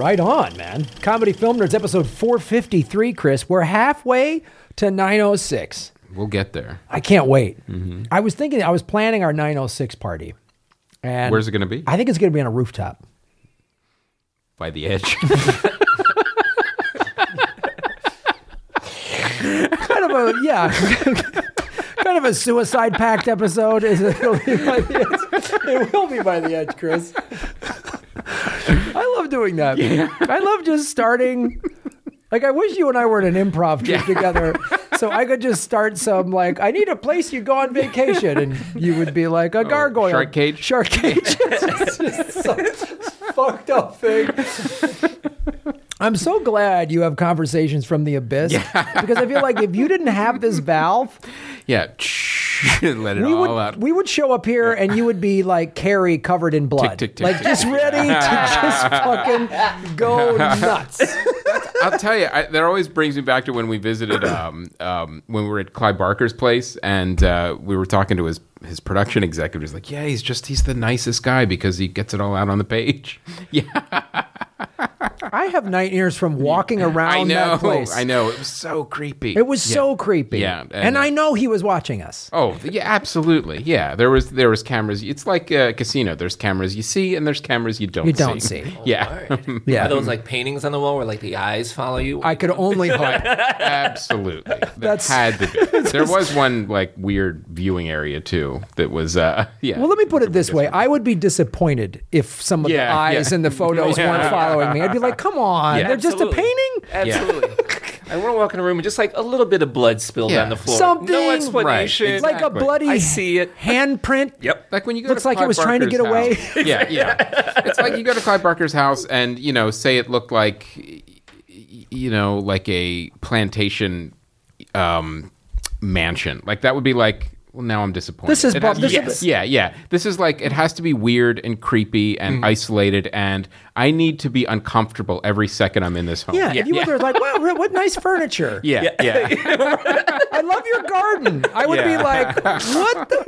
Right on, man. Comedy Film Nerds episode 453, Chris. We're halfway to 906. We'll get there. I can't wait. Mm-hmm. I was thinking, I was planning our 906 party. And Where's it going to be? I think it's going to be on a rooftop. By the edge. Kind of a, yeah. kind of a suicide pact episode. It'll be by the edge. it will be by the edge, Chris. I love doing that. I love just starting. Like I wish you and I were in an improv troupe together, so I could just start some like I need a place you go on vacation, and you would be like a oh, gargoyle, Oh, shark cage? shark cage. It's just some fucked up thing. I'm so glad you have conversations from the abyss because I feel like if you didn't have this valve, yeah. Let it we all would out. we would show up here and you would be like Carrie covered in blood, tick, tick, like tick. just ready to just fucking go nuts. I'll tell you, I, that always brings me back to when we visited, um, um, when we were at Clive Barker's place, and uh, we were talking to his his production executive. He's like, "Yeah, he's just he's the nicest guy because he gets it all out on the page." Yeah, I have nightmares from walking around I know, that place. I know. It was so creepy. It was Yeah. so creepy. Yeah, and, and- uh, I know he was watching us. Oh yeah, absolutely. Yeah, there was there was cameras. It's like a casino. There's cameras you see, and there's cameras you don't. You don't see. Yeah, Yeah, Are those like paintings on the wall where like the eyes follow you? I could only hope. absolutely. That That's- had to be. There was one like weird viewing area too. That was uh yeah. Well, let me put it this way: I would be disappointed if some of the eyes yeah. in the photos Yeah. weren't following me. I'd be like, "Come on, Yeah. they're just a painting." Absolutely. I want to walk in a room and just like a little bit of blood spilled Yeah. on the floor. Something- No explanation. Right, Like a bloody I see it. handprint. Yep. like when you go Looks to like it Clive was trying to Barker's get away. house. yeah, yeah. It's like you go to Clive Barker's house and you know say it looked like y- y- you know like a plantation um mansion. Like that would be like well now I'm disappointed. This is It bu- has this be- is- yeah, yeah. This is like it has to be weird and creepy and Mm-hmm. isolated and I need to be uncomfortable every second I'm in this home. Yeah, if you yeah. were there, like, wow, re- what nice furniture. Yeah, yeah. I love your garden. I would be like, what the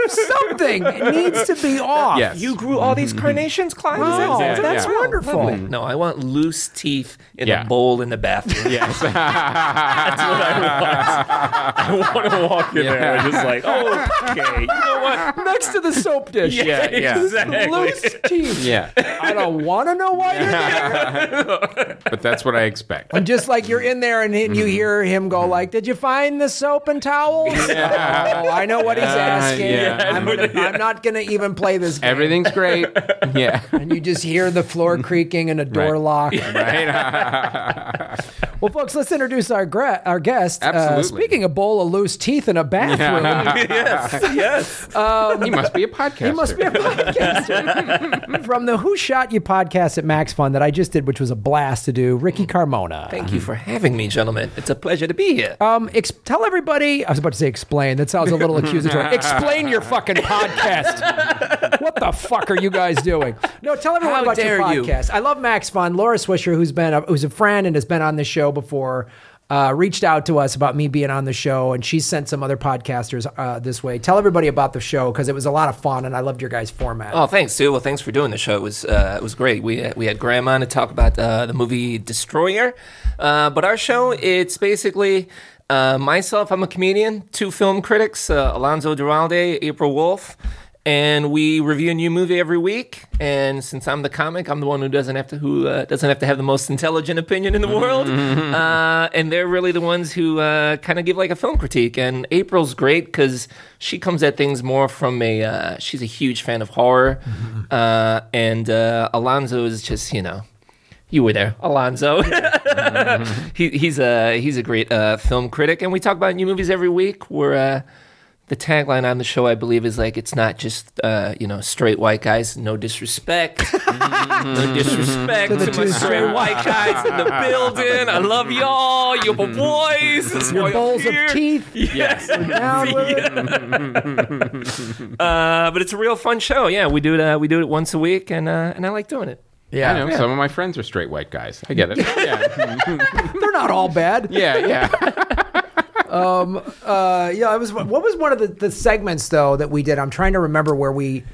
something needs to be off. Yes. You grew all these carnations, Clive? Is that- Oh, is that- Yeah, that's yeah. wonderful. No, I want loose teeth in Yeah. a bowl in the bathroom. Yes. That's what I want. I want to walk in there and just like, oh, okay, you know what? Next to the soap dish. Yeah, yeah. exactly. Loose teeth. yeah. I don't want to know why you're there. But that's what I expect. And just like you're in there and Mm-hmm. you hear him go like, "Did you find the soap and towels?" Oh, I know what he's asking. yeah. I'm, gonna, I'm not going to even play this game. Everything's great. Yeah. And you just hear the floor creaking and a door Right. lock. Right. Well, folks, let's introduce our gra- our guest. Uh, Absolutely. speaking of bowl of loose teeth in a bathroom, yes, yes. he must be a podcaster. he must be a podcaster from the Who Shot Ya podcast at Max Fun that I just did, which was a blast to do. Ricky Carmona. Thank you for having me, gentlemen. It's a pleasure to be here. Um, ex- tell everybody. I was about to say explain. That sounds a little accusatory. explain your fucking podcast. what the fuck are you guys doing? No, tell everyone How about your dare you. podcast. I love Max Fun. Laura Swisher, who's been a, who's a friend and has been on the show before. Uh, reached out to us about me being on the show, and she sent some other podcasters uh, this way. Tell everybody about the show because it was a lot of fun, and I loved your guys' format. Oh, thanks, Sue. Well, thanks for doing the show. It was uh, it was great. We we had Graham on to talk about uh, the movie Destroyer, uh, but our show it's basically uh, myself. I'm a comedian. Two film critics, uh, Alonzo Duralde, April Wolfe. And we review a new movie every week. And since I'm the comic, I'm the one who doesn't have to who uh, doesn't have to have the most intelligent opinion in the world. uh, and they're really the ones who uh, kind of give like a film critique. And April's great because she comes at things more from a uh, she's a huge fan of horror, uh, and uh, Alonzo is just you know. You were there, Alonzo. he, he's a he's a great uh, film critic, and we talk about new movies every week. We're uh, the tagline on the show, I believe, is like it's not just uh, you know straight white guys. No disrespect, no disrespect To to, the my straight straight- white guys in the building. I love y'all. You're my boys. That's your why I'm bowls of teeth. Yes. Down with. Uh, but it's a real fun show. Yeah, we do it. Uh, we do it once a week, and uh, and I like doing it. Yeah, I know. Yeah. Some of my friends are straight white guys. I get it. Yeah. they're not all bad. yeah. Yeah. Uh, yeah, it was. What was one of the, the segments though that we did? I'm trying to remember where we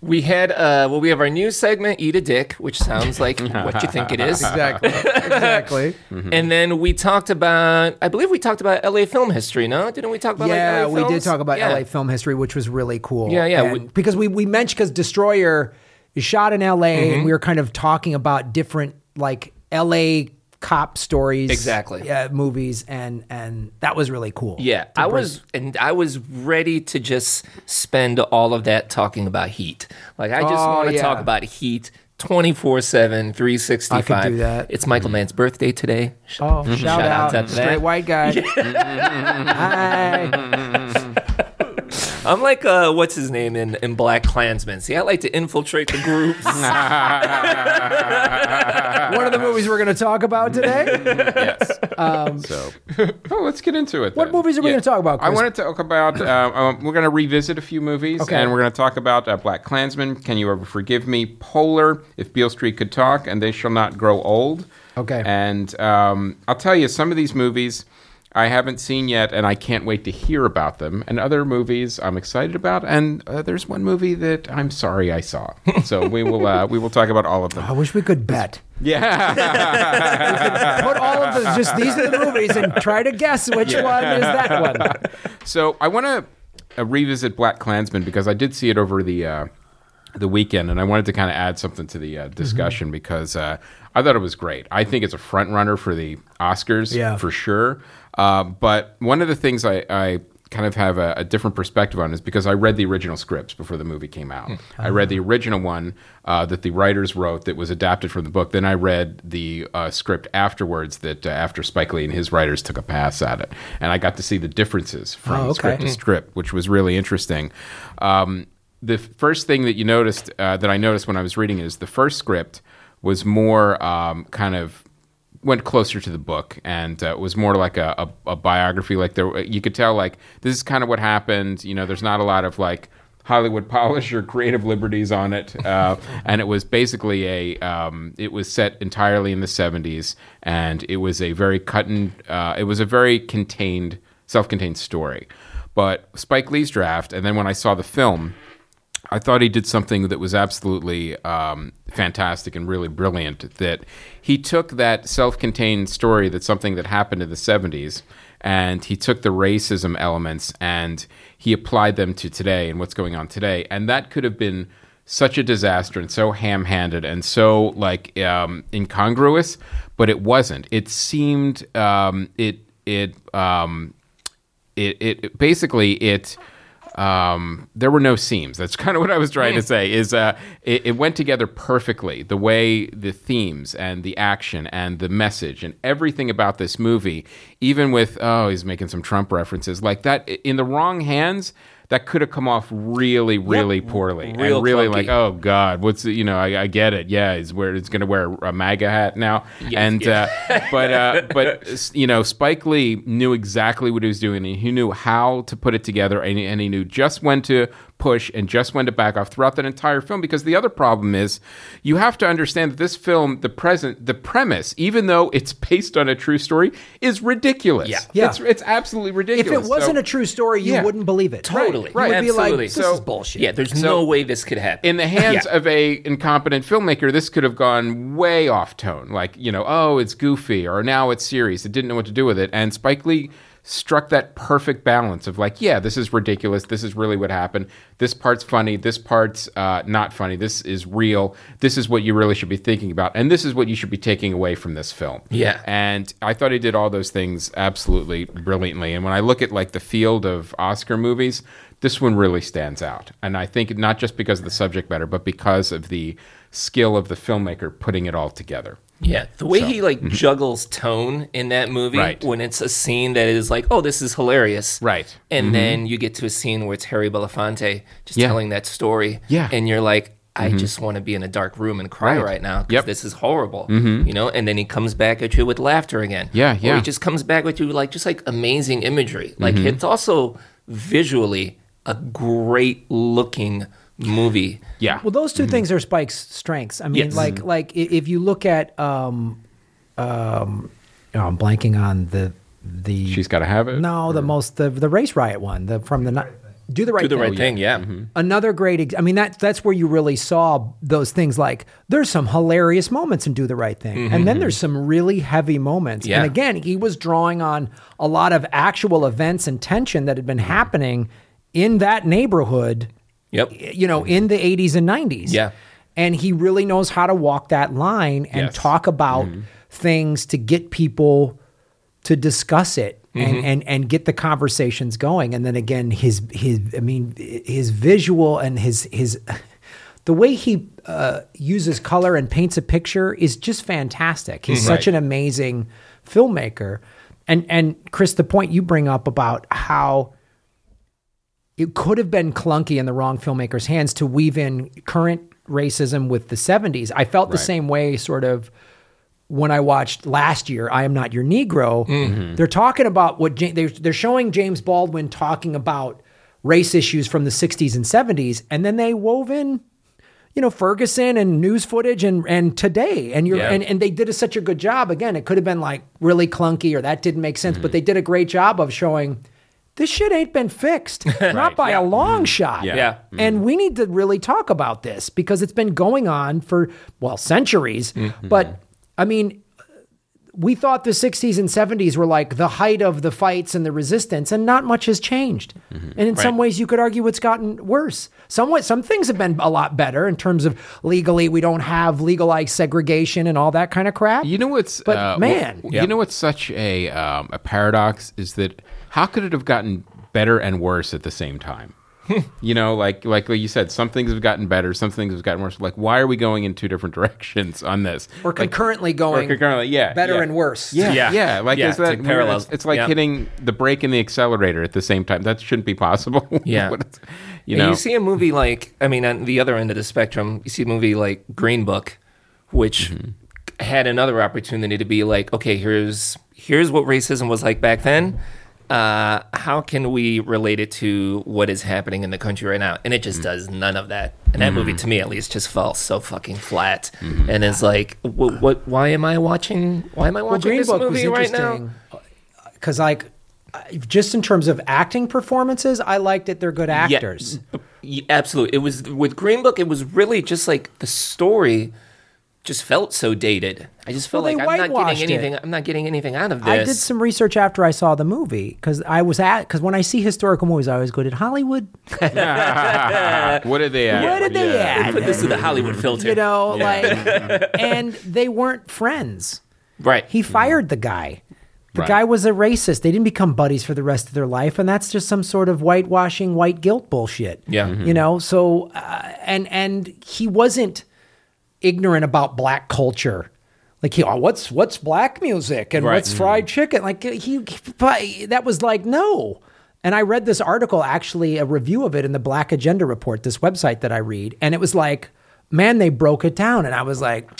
we had uh, well, we have our new segment, "Eat a Dick," which sounds like what you think it is. Exactly. exactly. And then we talked about, I believe we talked about LA film history. No, didn't we talk about? yeah, like, LA we did talk about Yeah. LA film history, which was really cool. Yeah, yeah, we- Mm-hmm. because we we mentioned because Destroyer is shot in LA, and we were kind of talking about different like LA cop stories, Exactly. uh, movies, and and that was really cool. Yeah, I bring- was, and I was ready to just spend all of that talking about Heat. Like, I just Oh, want to yeah. talk about Heat 24 7, 365. I could do that. It's Michael mm-hmm. Mann's birthday today. Sh- Oh, mm-hmm. shout, Shout out, out to straight that. white guy. Hi. Mm-hmm. I'm like, uh, what's his name in, in BlacKkKlansman? See, I like to infiltrate the groups. One of the movies we're going to talk about today. yes. so, oh, let's get into it. What then. movies are we gonna talk about, I Chris? want to talk about. Uh, um, we're going to revisit a few movies, Okay. and we're going to talk about uh, BlacKkKlansman. Can you ever forgive me? Polar. If Beale Street could talk, and they shall not grow old. Okay. And um, I'll tell you, some of these movies I haven't seen yet, and I can't wait to hear about them. And other movies I'm excited about. And uh, there's one movie that I'm sorry I saw. So we will uh, we will talk about all of them. I wish we could bet. Yeah. Put all of the just these are the movies and try to guess which one is that one. So I want to uh, revisit BlacKkKlansman because I did see it over the uh, the weekend, and I wanted to kind of add something to the uh, discussion Mm-hmm. because uh, I thought it was great. I think it's a front runner for the Oscars, Yeah. for sure. Uh, but one of the things I, I kind of have a, a different perspective on is because I read the original scripts before the movie came out. I read the original one uh, that the writers wrote that was adapted from the book. Then I read the uh, script afterwards that uh, after Spike Lee and his writers took a pass at it, and I got to see the differences from Oh, okay. script to script, which was really interesting. Um, the first thing that you noticed uh, that I noticed when I was reading it is the first script was more um, kind of went closer to the book and uh, was more like a, a, a biography. Like there, you could tell like this is kind of what happened. You know, there's not a lot of like Hollywood polish or creative liberties on it, uh, and it was basically a. Um, it was set entirely in the '70s, and it was a very cut and. Uh, it was a very contained, self-contained story. But Spike Lee's draft, and then when I saw the film, I thought he did something that was absolutely um, fantastic and really brilliant. That he took that self-contained story that's something that happened in the '70s, and he took the racism elements and he applied them to today and what's going on today, and that could have been such a disaster and so ham-handed and so like um, incongruous, but it wasn't. It seemed um, it it um, it, it basically it um, there were no seams. That's kind of what I was trying to say. Is uh, it, it went together perfectly. The way the themes and the action and the message and everything about this movie, even with oh, he's making some Trump references like that in the wrong hands. That could have come off really, really poorly, Real and really clunky. like, oh God, what's you know? I, I get it. Yeah, he's where he's going to wear a MAGA hat now, and uh, but uh, but you know, Spike Lee knew exactly what he was doing. And he knew how to put it together, and and he knew just when to push and just when to back off throughout that entire film. Because the other problem is, you have to understand that this film, the present, the premise, even though it's based on a true story, is ridiculous. Yeah. Yeah. it's, it's absolutely ridiculous If it wasn't So- a true story, you Yeah. wouldn't believe it. Totally. Right, You would be like, absolutely. this So- is bullshit. Yeah, there's no way this could happen. in the hands Yeah. of a incompetent filmmaker, this could have gone way off tone. Like you know, oh, it's goofy, or now it's serious. It didn't know what to do with it. And Spike Lee struck that perfect balance of like, yeah, this is ridiculous. This is really what happened. This part's funny. This part's uh, not funny. This is real. This is what you really should be thinking about, and this is what you should be taking away from this film. Yeah. And I thought he did all those things absolutely brilliantly. And when I look at like the field of Oscar movies, this one really stands out. And I think not just because of the subject matter, but because of the skill of the filmmaker putting it all together. Yeah, the way he like juggles tone in that movie mm-hmm. Right. when it's a scene that is like, oh, this is hilarious, Right. Mm-hmm. And then you get to a scene where it's Harry Belafonte just Yeah. telling that story, Yeah. Mm-hmm. and you're like, I just want to be in a dark room and cry Right. right, now because Yep. Mm-hmm. this is horrible, you know. And then he comes back at you with laughter again, Yeah, Or yeah. he just comes back with you like just like amazing imagery. Like Mm-hmm. it's also visually a great looking movie. Yeah. Well, those 2 things are Spike's strengths. I mean, Yes. like like if you look at um um oh, I'm blanking on the the She's got to have it. no the most the the race riot one the from the ni- Do the right Do the thing. right thing. Yeah. another great ex- i mean that that's where you really saw those things like there's some hilarious moments in do the right thing and then there's some really heavy moments Yeah. and again he was drawing on a lot of actual events and tension that had been happening in that neighborhood Yep. you know in the 80s and 90s Yeah. and he really knows how to walk that line and Yes. talk about things to get people to discuss it Mm-hmm. and, and and get the conversations going and then again his his i mean his visual and his his the way he uh, uses color and paints a picture is just fantastic he's such Right. an amazing filmmaker and and chris the point you bring up about how it could have been clunky in the wrong filmmaker's hands to weave in current racism with the 70s. I felt the same way sort of when I watched last year, I Am Not Your Negro. Mm-hmm. They're talking about what they're, they're showing James Baldwin talking about race issues from the 60s and 70s, and then they wove in. You know Ferguson and news footage and and today and you're Yeah. and, and they did a, such a good job. Again, it could have been like really clunky or that didn't make sense, mm-hmm. but they did a great job of showing this shit ain't been fixed, not by a long shot. Yeah. Yeah. And we need to really talk about this because it's been going on for, well, centuries. But I mean, we thought the 60s and 70s were like the height of the fights and the resistance, and not much has changed. And in some ways, you could argue it's gotten worse. Some, way, some things have been a lot better in terms of legally, we don't have legalized segregation and all that kind of crap. You know what's But, uh, man. w- Yeah. you know what's such a um, a paradox is that how could it have gotten better and worse at the same time? you know, like like you said, some things have gotten better, some things have gotten worse. Like, why are we going in two different directions on this? Or Like, concurrently or going concurrently, yeah, better yeah. and worse. Yeah, yeah, Yeah. Like, Yeah, is that it's like parallels. It's, it's like Yeah. hitting the brake and the accelerator at the same time. That shouldn't be possible. Yeah. You And know, you see a movie like, I mean, on the other end of the spectrum, you see a movie like Green Book, which mm-hmm. had another opportunity to be like, okay, here's here's what racism was like back then. Uh, how can we relate it to what is happening in the country right now? And it just mm. does none of that. And that movie, mm. to me at least, just fell so fucking flat. Mm-hmm. And it's like, what, what? Why am I watching? Why am I Well, watching Green this Book was movie right now? because, uh, like, just in terms of acting performances, I liked it. They're good actors. Yeah, absolutely. It was with Green Book. It was really just like the story just felt so dated. I just felt Well, like I'm not whitewashed getting it. anything. I'm not getting anything out of this. I did some research after I saw the movie because I was at because when I see historical movies, I always go, "Did Hollywood? what did they add? What did they add? Put this to the Hollywood filter. You know, like?" And they weren't friends. right? He fired the guy. The Right. guy was a racist. They didn't become buddies for the rest of their life, and that's just some sort of whitewashing, white guilt bullshit. Yeah. you know. So, uh, and and he wasn't ignorant about black culture. Like he, oh, what's what's black music and Right. what's fried chicken? Like he, he, that was like no. And I read this article, actually, a review of it in the Black Agenda Report, this website that I read, and it was like, man, they broke it down, and I was like,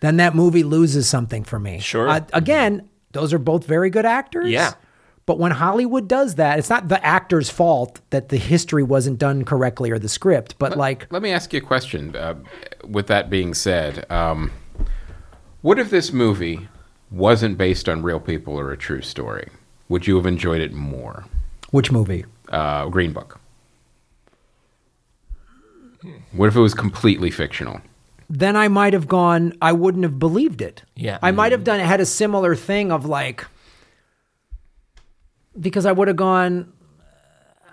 then that movie loses something for me. Sure. Uh, again, those are both very good actors. Yeah. But when Hollywood does that, it's not the actor's fault that the history wasn't done correctly or the script, but like, Let me ask you a question. Uh, with that being said, um, what if this movie wasn't based on real people or a true story? Would you have enjoyed it more? which movie? Uh, Green Book. What if it was completely fictional? then I might have gone, I wouldn't have believed it. Yeah. I might have done, it had a similar thing of like, because I would have gone,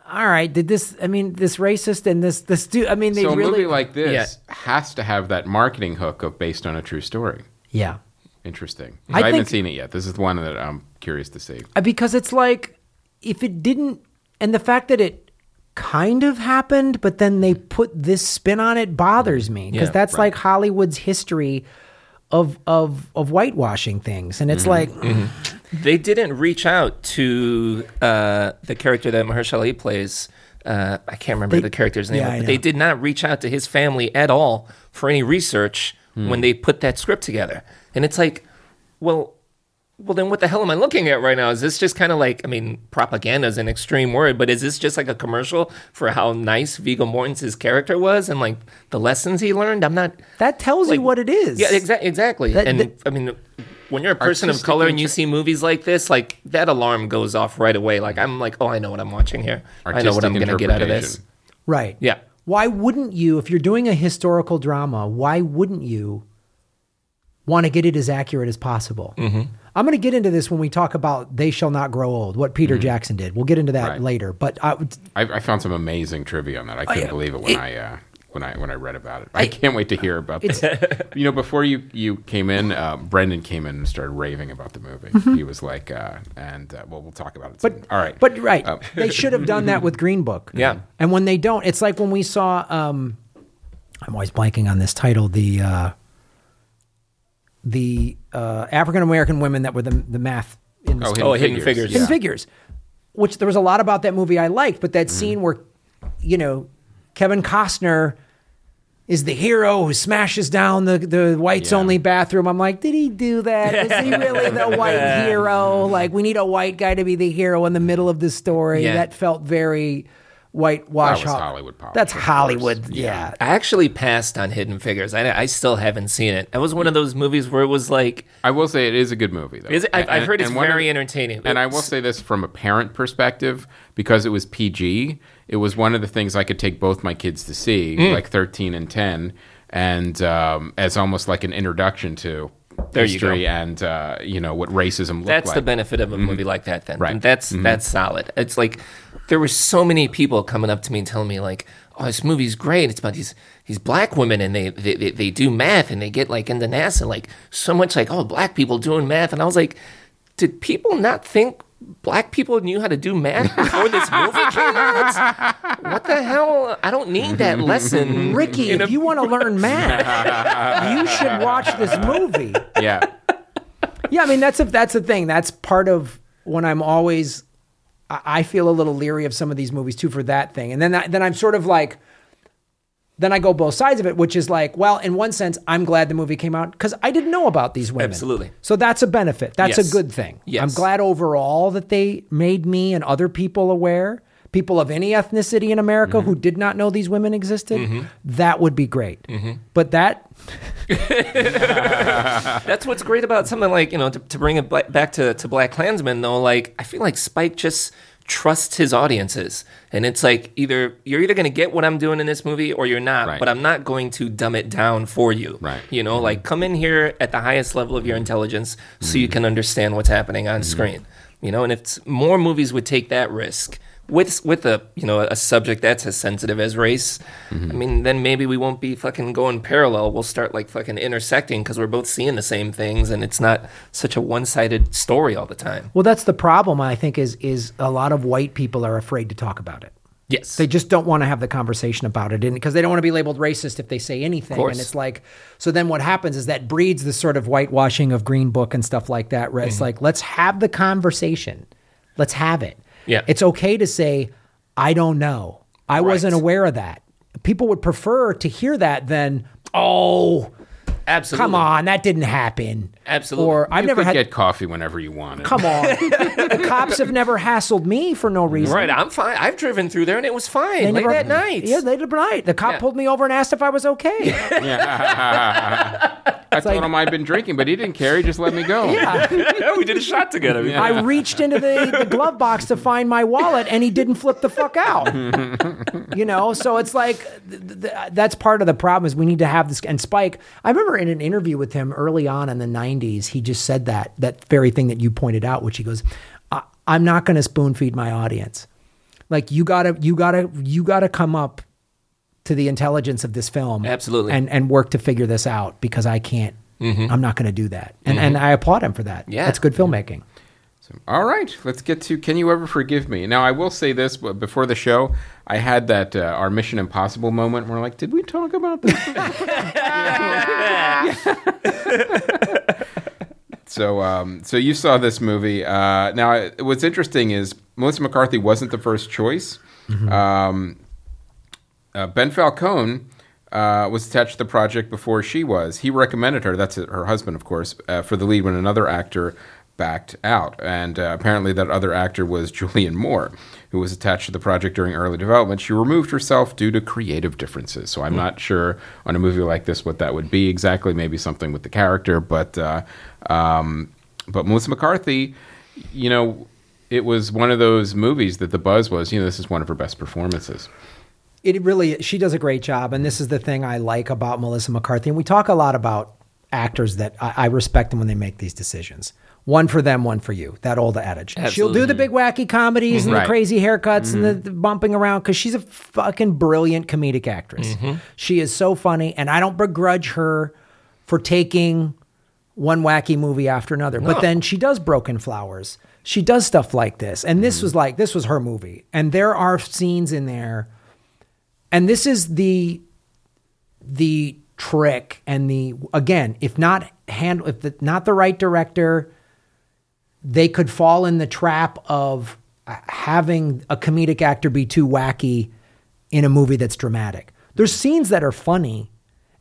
all right, did this, I mean, this racist and this, this dude, I mean, they so a really, movie like this has to have that marketing hook of based on a true story. yeah. Interesting. I I, haven't seen it yet. This is the one that I'm curious to see. Uh, Because it's like, if it didn't, and the fact that it kind of happened, but then they put this spin on it bothers me because Yeah, that's right. like Hollywood's history of, of, of whitewashing things. And it's Mm-hmm. like, They didn't reach out to uh, the character that Mahershala Ali plays. Uh, I can't remember They- the character's name, yeah, but they did not reach out to his family at all for any research Hmm. when they put that script together. And it's like, well, well, then what the hell am I looking at right now? Is this just kind of like, I mean, propaganda is an extreme word, but is this just like a commercial for how nice Viggo Mortensen's character was and like the lessons he learned? I'm not. that tells Like- you what it is. Yeah, exa- exactly. That- and that- I mean, when you're a person of Artistic color and you see movies like this, like that alarm goes off right away. Like I'm like, oh, I know what I'm watching here. I know what I'm gonna get out of this. Right. Yeah. Why wouldn't you, if you're doing a historical drama, why wouldn't you want to get it as accurate as possible? Mm-hmm. I'm going to get into this when we talk about They Shall Not Grow Old, what Peter Jackson did. We'll get into that Mm-hmm. Right. later. But I, I, I found some amazing trivia on that. I couldn't yeah. believe it when It- I uh, when I when I read about it. I, can't wait to hear about this. you know, before you you came in, uh, Brendan came in and started raving about the movie. He was like, uh, and uh, well, we'll talk about it. Soon. Mm-hmm. But all right, But right, Um, they should have done that with Green Book. Yeah. and when they don't, it's like when we saw. Um, I'm always blanking on this title. The uh, the uh, African American women that were the the math in the Oh, story. Oh, Hidden Figures. Hidden Yeah. Figures, which there was a lot about that movie I liked, but that scene where, you know, Kevin Costner is the hero who smashes down the, the whites Yeah. only bathroom. I'm like, did he do that? Is he really the white hero? Like, we need a white guy to be the hero in the middle of the story. Yeah. That felt very whitewash. That was Hollywood polish, That's. Hollywood. Yeah. Yeah. I actually passed on Hidden Figures. I, I still haven't seen it. That was one of those movies where it was like, I will say it is a good movie, though. is it, I've, I've heard it's and one of- very entertaining. And I will say this from a parent perspective, because it was PG, it was one of the things I could take both my kids to see, Mm. like 13 and 10, and um, as almost like an introduction to There history go. and uh, you know what racism looked like. that's like. the benefit of a movie like that then Mm-hmm. Right. Mm-hmm. That's that's solid it's like there were so many people coming up to me and telling me like oh this movie's great it's about these these black women and they they, they, they do math and they get like into nasa like so much like oh black people doing math and i was like did people not think black people knew how to do math before this movie came out what the hell i don't need that lesson Ricky, in if you want to learn math, you should watch this movie. yeah. Yeah, I mean that's a, that's the thing. That's part of when I'm always I I feel a little leery of some of these movies too for that thing. And then I, then I'm sort of like then I go both sides of it, which is like, well, in one sense, I'm glad the movie came out because I didn't know about these women. Absolutely. So that's a benefit. That's Yes. a good thing. Yes. I'm glad overall that they made me and other people aware. People of any ethnicity in America Mm-hmm. who did not know these women existed, mm-hmm. that would be great. Mm-hmm. But that That's what's great about something like you know to, to bring it back to to BlacKkKlansman though. Like I feel like Spike just trusts his audiences, and it's like either you're either going to get what I'm doing in this movie or you're not. Right. But I'm not going to dumb it down for you. Right. You know, mm-hmm. like come in here at the highest level of your intelligence so you can understand what's happening on screen. You know, and if more movies would take that risk. With with a you know a subject that's as sensitive as race, I mean then maybe we won't be fucking going parallel. We'll start like fucking intersecting because we're both seeing the same things, and it's not such a one sided story all the time. Well, that's the problem. I think is is a lot of white people are afraid to talk about it. Yes, They just don't want to have the conversation about it, because they don't want to be labeled racist if they say anything. course. And it's like, so then what happens is that breeds the sort of whitewashing of Green Book and stuff like that. Where Mm-hmm. it's like, let's have the conversation, let's have it. Yeah. it's okay to say, I don't know, I wasn't aware of that. People would prefer to hear that than, oh, absolutely. come on, that didn't happen. Absolutely. Or I've you never could had. get coffee whenever you wanted. Come on. the cops have never hassled me for no reason. Right, I'm fine. I've driven through there and it was fine They late never- at night. Yeah, late at night. The cop Yeah. pulled me over and asked if I was okay. I told him I'd been drinking, but he didn't care. He just let me go. yeah, we did a shot together. I reached into the, the glove box to find my wallet and he didn't flip the fuck out. you know, so it's like th- th- that's part of the problem is we need to have this. And Spike, I remember in an interview with him early on in the 90s, he just said that, that very thing that you pointed out, which he goes, I, I'm not going to spoon feed my audience. Like you gotta, you gotta, you gotta come up to the intelligence of this film. Absolutely. And, and work to figure this out because I can't, I'm not going to do that. And, and I applaud him for that. Yeah. That's good filmmaking. All right, let's get to Can You Ever Forgive Me? Now, I will say this but before the show, I had that uh, our Mission Impossible moment where, like, did we talk about this? so, um, so you saw this movie. Uh, now, what's interesting is Melissa McCarthy wasn't the first choice. Um, uh, ben Falcone uh, was attached to the project before she was. He recommended her, that's her husband, of course, uh, for the lead when another actor backed out. And uh, apparently, that other actor was Julianne Moore, who was attached to the project during early development. She removed herself due to creative differences. So I'm not sure on a movie like this what that would be exactly. Maybe something with the character, but uh, um, but Melissa McCarthy, you know. It was one of those movies that the buzz was, you know, this is one of her best performances. It really she does a great job and this is the thing i like about melissa mccarthy and we talk a lot about actors that i, I respect them when they make these decisions one for them one for you that old adage she'll do the big wacky comedies and mm-hmm. Right. the crazy haircuts and the, mm-hmm. the bumping around because she's a fucking brilliant comedic actress mm-hmm. she is so funny and i don't begrudge her for taking one wacky movie after another. But then she does Broken Flowers. She does stuff like this. And this was like this was her movie. And there are scenes in there and this is the the trick and the again, if not hand if the, not the right director, they could fall in the trap of uh, having a comedic actor be too wacky in a movie that's dramatic. There's scenes that are funny,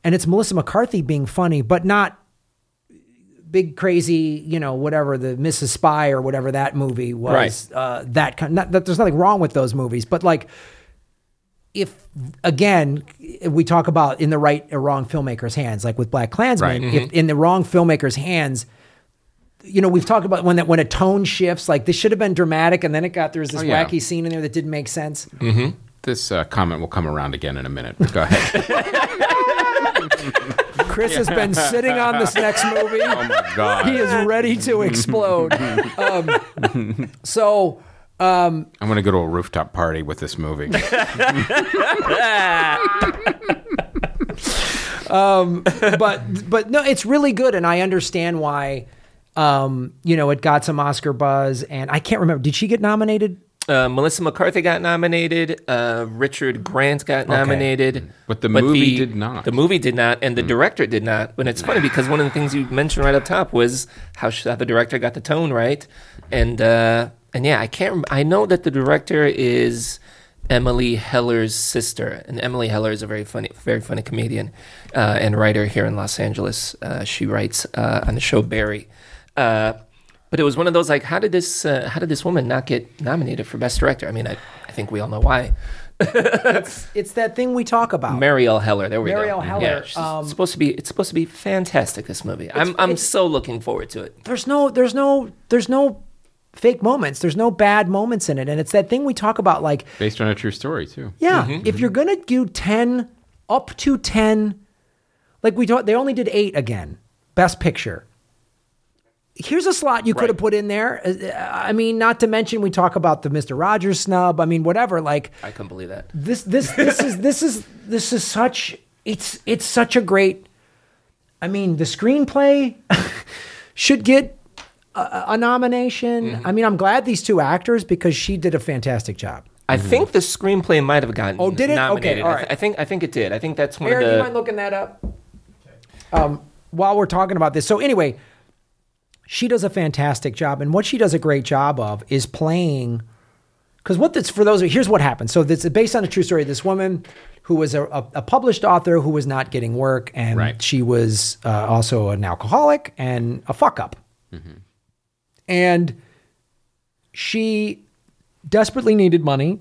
and it's Melissa McCarthy being funny, but not big crazy, you know, whatever the Mrs. Spy or whatever that movie was. Uh, that kind. Not, that there's nothing wrong with those movies, but like if again we talk about in the right or wrong filmmaker's hands, like with BlacKkKlansman, Right. if in the wrong filmmaker's hands. You know, we've talked about when that when a tone shifts, like this should have been dramatic, and then it got there's this Oh, yeah. wacky scene in there that didn't make sense. This uh, comment will come around again in a minute. Go ahead. Chris has been sitting on this next movie. oh my god! He is ready to explode. um, so I'm gonna go to a rooftop party with this movie. but but no, it's really good, and I understand why. Um, you know, it got some Oscar buzz, and I can't remember. Did she get nominated? Uh, Melissa McCarthy got nominated. Uh, Richard Grant got nominated. But the movie did not. The movie did not, and the director did not. And it's funny because one of the things you mentioned right up top was how, sh- how the director got the tone right, and uh, and yeah, I can't. Rem- I know that the director is Emily Heller's sister, and Emily Heller is a very funny, very funny comedian uh, and writer here in Los Angeles. Uh, she writes uh, on the show Barry. Uh, but it was one of those like, how did this, uh, how did this woman not get nominated for best director? I mean, I, I think we all know why. It's that thing we talk about. Marielle Heller. There we go. Marielle Heller, Yeah, um, supposed to be. It's supposed to be fantastic. This movie. I'm. I'm so looking forward to it. there's no there's no there's no fake moments. There's no bad moments in it, and it's that thing we talk about. Like, Based on a true story too. yeah, if you're gonna do ten up to ten, like we talked, they only did eight again. Best Picture. Here's a slot you could have put in there. Uh, I mean, not to mention we talk about the Mister Rogers snub. I mean, whatever. Like, I couldn't believe that. this this this is this is this is such it's it's such a great i mean the screenplay should get a, a nomination i mean i'm glad these two actors because she did a fantastic job I think the screenplay might have gotten. Oh, did it? Okay, nominated. all I, right. th- I think. I think it did. I think that's one Aaron, of do the. you mind looking that up um, while we're talking about this so anyway she does a fantastic job and what she does a great job of is playing because what this for those here's what happened so this is based on a true story of this woman who was a, a, a published author who was not getting work and Right. she was uh, also an alcoholic and a fuck up and she desperately needed money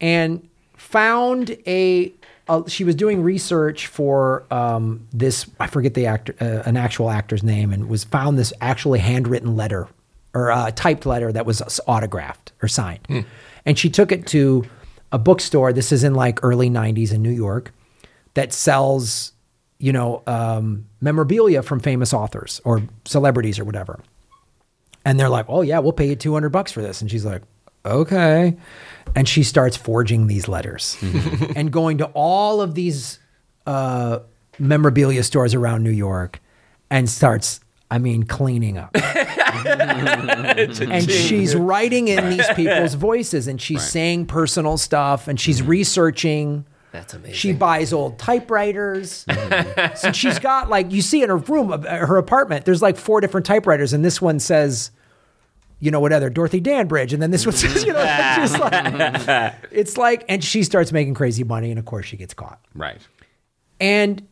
and found a, a she was doing research for um, this I forget the actor uh, an actual actor's name and was found this actually handwritten letter or uh, typed letter that was autographed or signed. And she took it to a bookstore this is in like early 90s in New York that sells you know um, memorabilia from famous authors or celebrities or whatever and they're like, "Oh yeah, we'll pay you 200 bucks for this." And she's like, "Okay." And she starts forging these letters mm-hmm. and going to all of these uh, memorabilia stores around New York and starts I mean cleaning up. and she's writing in these people's voices and she's saying personal stuff and she's mm-hmm. researching That's amazing. she buys old typewriters. Mm-hmm. so she's got like you see in her room, her apartment. There's like four different typewriters, and this one says, you know, what other Dorothy Dandridge, and then this was you know, it's just like it's like, and she starts making crazy money, and of course she gets caught. Right. And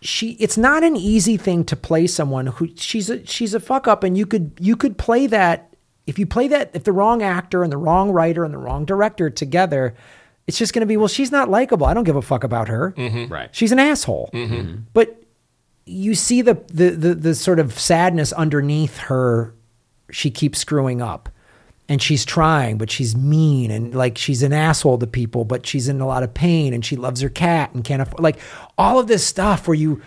she it's not an easy thing to play someone who she's a she's a fuck up and you could you could play that if you play that if the wrong actor and the wrong writer and the wrong director together it's just going to be well she's not likable i don't give a fuck about her mm-hmm. Right. she's an asshole mm-hmm. but you see the, the the the sort of sadness underneath her she keeps screwing up. And she's trying but she's mean and like she's an asshole to people but she's in a lot of pain and she loves her cat and can't afford like all of this stuff where you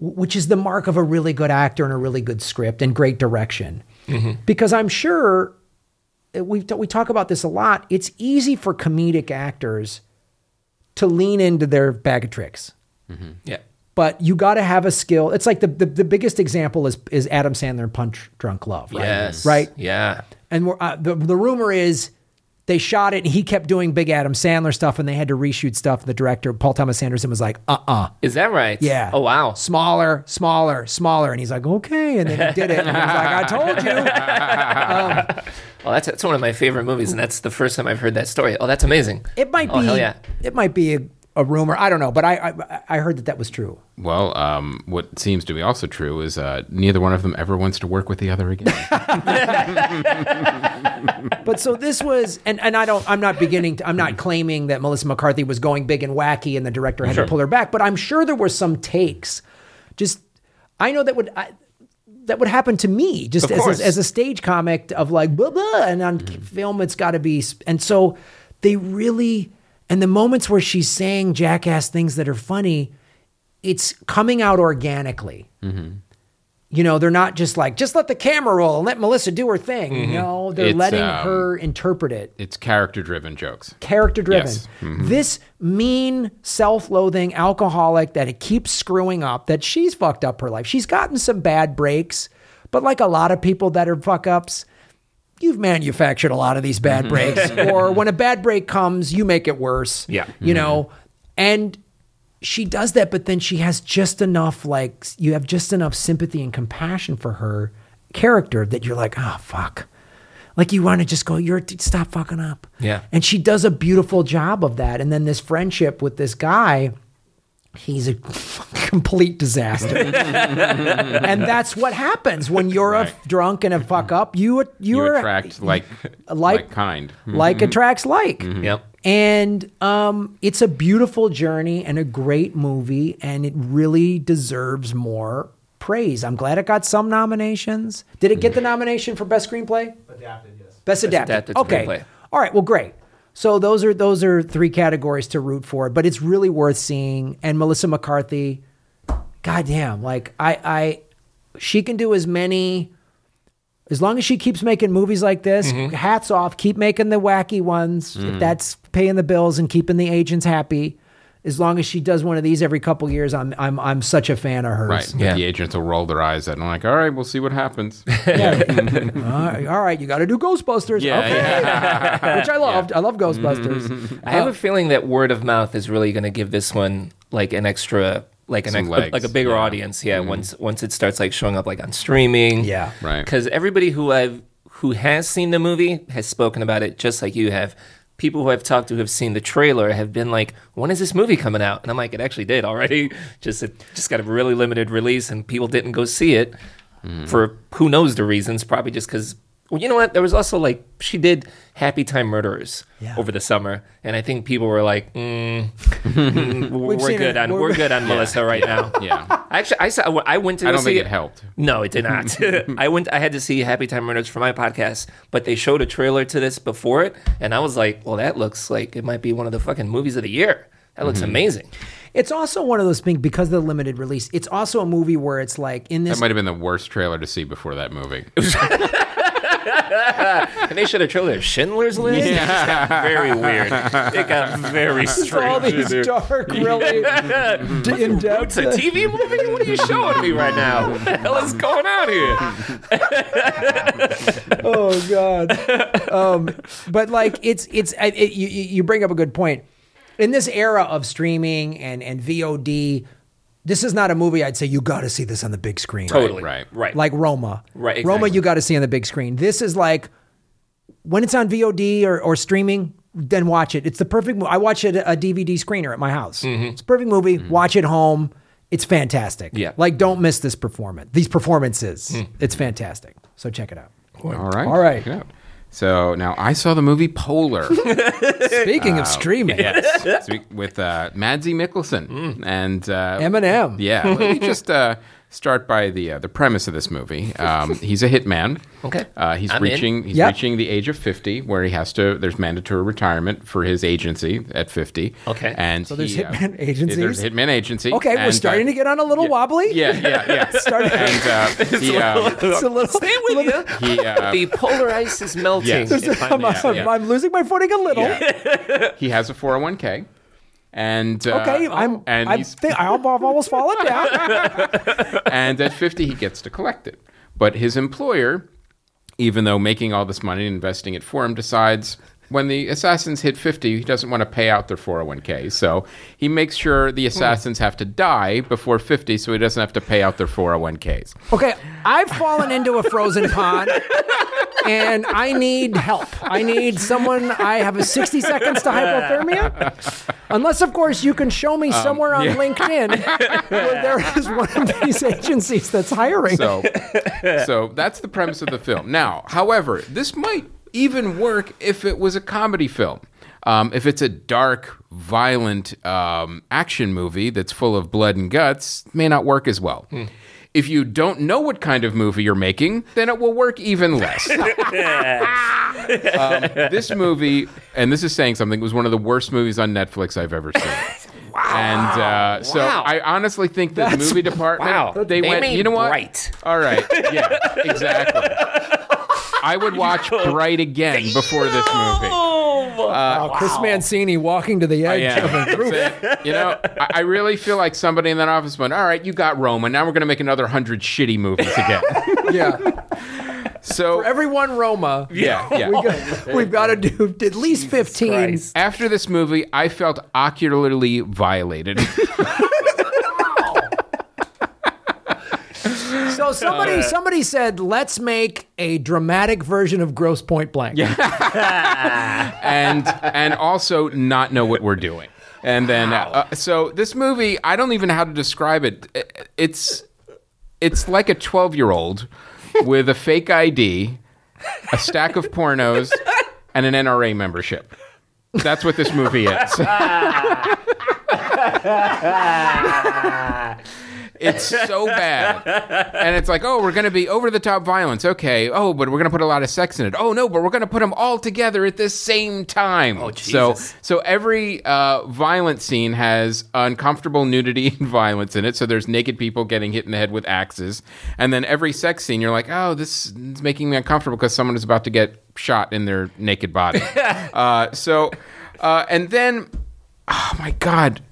which is the mark of a really good actor and a really good script and great direction. Because i'm sure uh, we we talk about this a lot it's easy for comedic actors to lean into their bag of tricks. Yeah. But you got to have a skill. It's like the, the the biggest example is is Adam Sandler in Punch Drunk Love, right? Yes. Right. Yeah. And we're, uh, the the rumor is they shot it and he kept doing big Adam Sandler stuff and they had to reshoot stuff. The director Paul Thomas Anderson was like, "Uh uh Is that right? yeah, Oh wow. smaller, smaller, smaller," and he's like, "Okay," and then he did it. And he was like, "I told you." Well, that's that's one of my favorite movies, and that's the first time I've heard that story. Oh, that's amazing. It might Oh, be. hell yeah. It might be a, a rumor. I don't know, but I, I I heard that that was true. Well, um, what seems to be also true is uh, neither one of them ever wants to work with the other again. But so this was, and, and I don't, I'm not beginning to, I'm not claiming that Melissa McCarthy was going big and wacky and the director had Sure. to pull her back, but I'm sure there were some takes. Just, I know that would, I, that would happen to me just as a, as a stage comic of like, blah, blah, and on film, it's got to be. And so they really, and the moments where she's saying jackass things that are funny, it's coming out organically mm-hmm. you know, they're not just like, just let the camera roll and let Melissa do her thing. Mm-hmm. No, they're It's, letting um, her interpret it. it's character driven jokes. Character driven. Yes. Mm-hmm. This mean, self loathing alcoholic that it keeps screwing up, that she's fucked up her life. She's gotten some bad breaks, but like a lot of people that are fuck ups, you've manufactured a lot of these bad mm-hmm. breaks. or when a bad break comes, you make it worse. Yeah. You mm-hmm. know, and she does that, but then she has just enough, like, you have just enough sympathy and compassion for her character that you're like, oh, fuck. Like, you want to just go, you're, stop fucking up. Yeah. And she does a beautiful job of that. And then this friendship with this guy, he's a complete disaster. and that's what happens when you're Right. a drunk and a mm-hmm. fuck up. You, You you're attract like like- like kind. Mm-hmm. like mm-hmm. attracts like. Yep. And um, it's a beautiful journey and a great movie, and it really deserves more praise. I'm glad it got some nominations. Did it get the nomination for best screenplay? Adapted, yes. Best adapted. adapted okay. screenplay. All right. Well, great. So those are those are three categories to root for, but it's really worth seeing. And Melissa McCarthy, goddamn, like I, I, she can do as many. As long as she keeps making movies like this, Mm-hmm. hats off. Keep making the wacky ones. Mm. If that's paying the bills and keeping the agents happy. As long as she does one of these every couple years, I'm I'm I'm such a fan of hers. Right. Yeah. The agents will roll their eyes at and like, all right, we'll see what happens. all right, all right, you got to do Ghostbusters. Yeah, okay. Which I loved. I love Ghostbusters. I have a feeling that word of mouth is really going to give this one like an extra, like an Some ex- like a bigger yeah. audience. Yeah, mm-hmm. once once it starts like showing up like on streaming. Yeah. Right. Because everybody who I've who has seen the movie has spoken about it just like you have. People who I've talked to who have seen the trailer have been like, "When is this movie coming out?" And I'm like, "It actually did already. Just it just got a really limited release, and people didn't go see it hmm. for who knows the reasons. Probably just because. Well, you know what? There was also like she did Happy Time Murderers Yeah. over the summer, and I think people were like, mm, mm, "We're, We've we're good it. on We're- we're good on Melissa right now." yeah. Actually, I saw. I went to. I don't see think it helped. no, it did not. I went. I had to see Happy Time Murders for my podcast, but they showed a trailer to this before it, and I was like, "Well, that looks like it might be one of the fucking movies of the year. That looks amazing." It's also one of those things because of the limited release. It's also a movie where it's like in this. That might have been the worst trailer to see before that movie. And they should have trailer of Schindler's List. Yeah. very weird. It got very strange. all these dark, really d- in It's depth. a TV movie. What are you showing me right now? What the hell is going on here? oh god. Um, but like it's it's I- it, you you you bring up a good point. In this era of streaming and and VOD, this is not a movie I'd say you got to see this on the big screen. Totally right. Right. Like Roma. Right, Roma, you got to see on the big screen. This is like when it's on VOD or, or streaming, then watch it. It's the perfect movie. I watch it a DVD screener at my house. Mm-hmm. It's a perfect movie. Watch it home. It's fantastic. Yeah. Like, don't miss this performance. These performances. It's fantastic. So check it out. All right. All right. Check it out. So now I saw the movie Polar. Speaking of streaming, yes, with uh, Mads Mikkelsen and uh, Eminem. Yeah, let me just uh, start by the uh, the premise of this movie. Um, he's a hitman. Okay. Uh, he's I'm in. reaching he's Yep. reaching the age of fifty, where he has to. There's mandatory retirement for his agency at fifty. Okay. And So there's he, uh, hitman agencies? There's hitman agency. Okay, we're starting uh, to get on a little yeah, wobbly. Yeah, yeah, yeah. Starting- and uh, he, um, It's a little. Stay with little- you. he, uh, The polar ice is melting. Yes. I I'm, may I'm- say. yeah. I'm losing my footing a little. Yeah. he has a 401k. And uh, Okay, I'm. and I he's think I've almost fallen down. and at 50 he gets to collect it but his employer even though making all this money and investing it for him decides when the assassins hit 50 he doesn't want to pay out their 401k so he makes sure the hmm. assassins have to die before 50 so he doesn't have to pay out their 401ks Okay, I've fallen into a frozen pond. And I need help. I need someone. I have a 60 seconds to hypothermia. Unless, of course, you can show me um, somewhere on yeah. LinkedIn where there is one of these agencies that's hiring. so so that's the premise of the film now however this might even work if it was a comedy film um, if it's a dark, violent um, action movie that's full of blood and guts, it may not work as well. If you don't know what kind of movie you're making, then it will work even less. um, this movie, and this is saying something, was one of the worst movies on Netflix I've ever seen. Wow. And uh, so I honestly think the movie department Wow. they, They went. You know what? Bright. All right. Yeah. Exactly. I would watch Bright again before this movie. Uh, oh, wow, Chris Mancini walking to the edge Yeah. of a group. That's it. You know, I, I really feel like somebody in that office went, "All right, you got Roma. Now we're going to make another hundred shitty movies again." Yeah. So For everyone Roma, yeah, yeah. we got, we've got to do at least 15. Christ. After this movie, I felt ocularly violated. So somebody somebody said, let's make a dramatic version of Grosse Pointe Blank. Yeah. and and also not know what we're doing. And then uh, so this movie, I don't even know how to describe it. It's it's like a 12-year-old with a fake ID, a stack of pornos, and an NRA membership. That's what this movie is. it's so bad. And it's like, oh, we're going to be over the top violence. Okay. Oh, but we're going to put a lot of sex in it. Oh, no, but we're going to put them all together at the same time. Oh, So, so every uh, violent scene has uncomfortable nudity and violence in it. So there's naked people getting hit in the head with axes. And then every sex scene, you're like, oh, this is making me uncomfortable because someone is about to get shot in their naked body. uh, so, uh, and then, oh my God.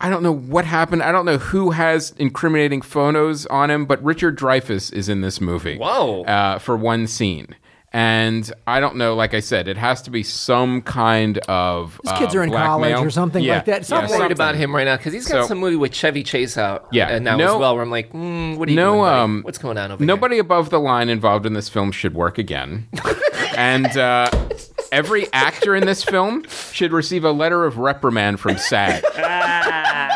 I don't know what happened. I don't know who has incriminating photos on him, but Richard Dreyfuss is in this movie. Whoa. Uh, for one scene. And I don't know, like I said, it has to be some kind of. These kids uh, are in college or something Yeah, like that. yeah, Something. I'm worried something. about him right now because he's got So- some movie with Chevy Chase out. Yeah. and now No- as well. Where I'm like, mm, what are you No, doing? buddy? um, What's going on over Nobody above the line involved in this film should work again. and uh, every actor in this film should receive a letter of reprimand from SAG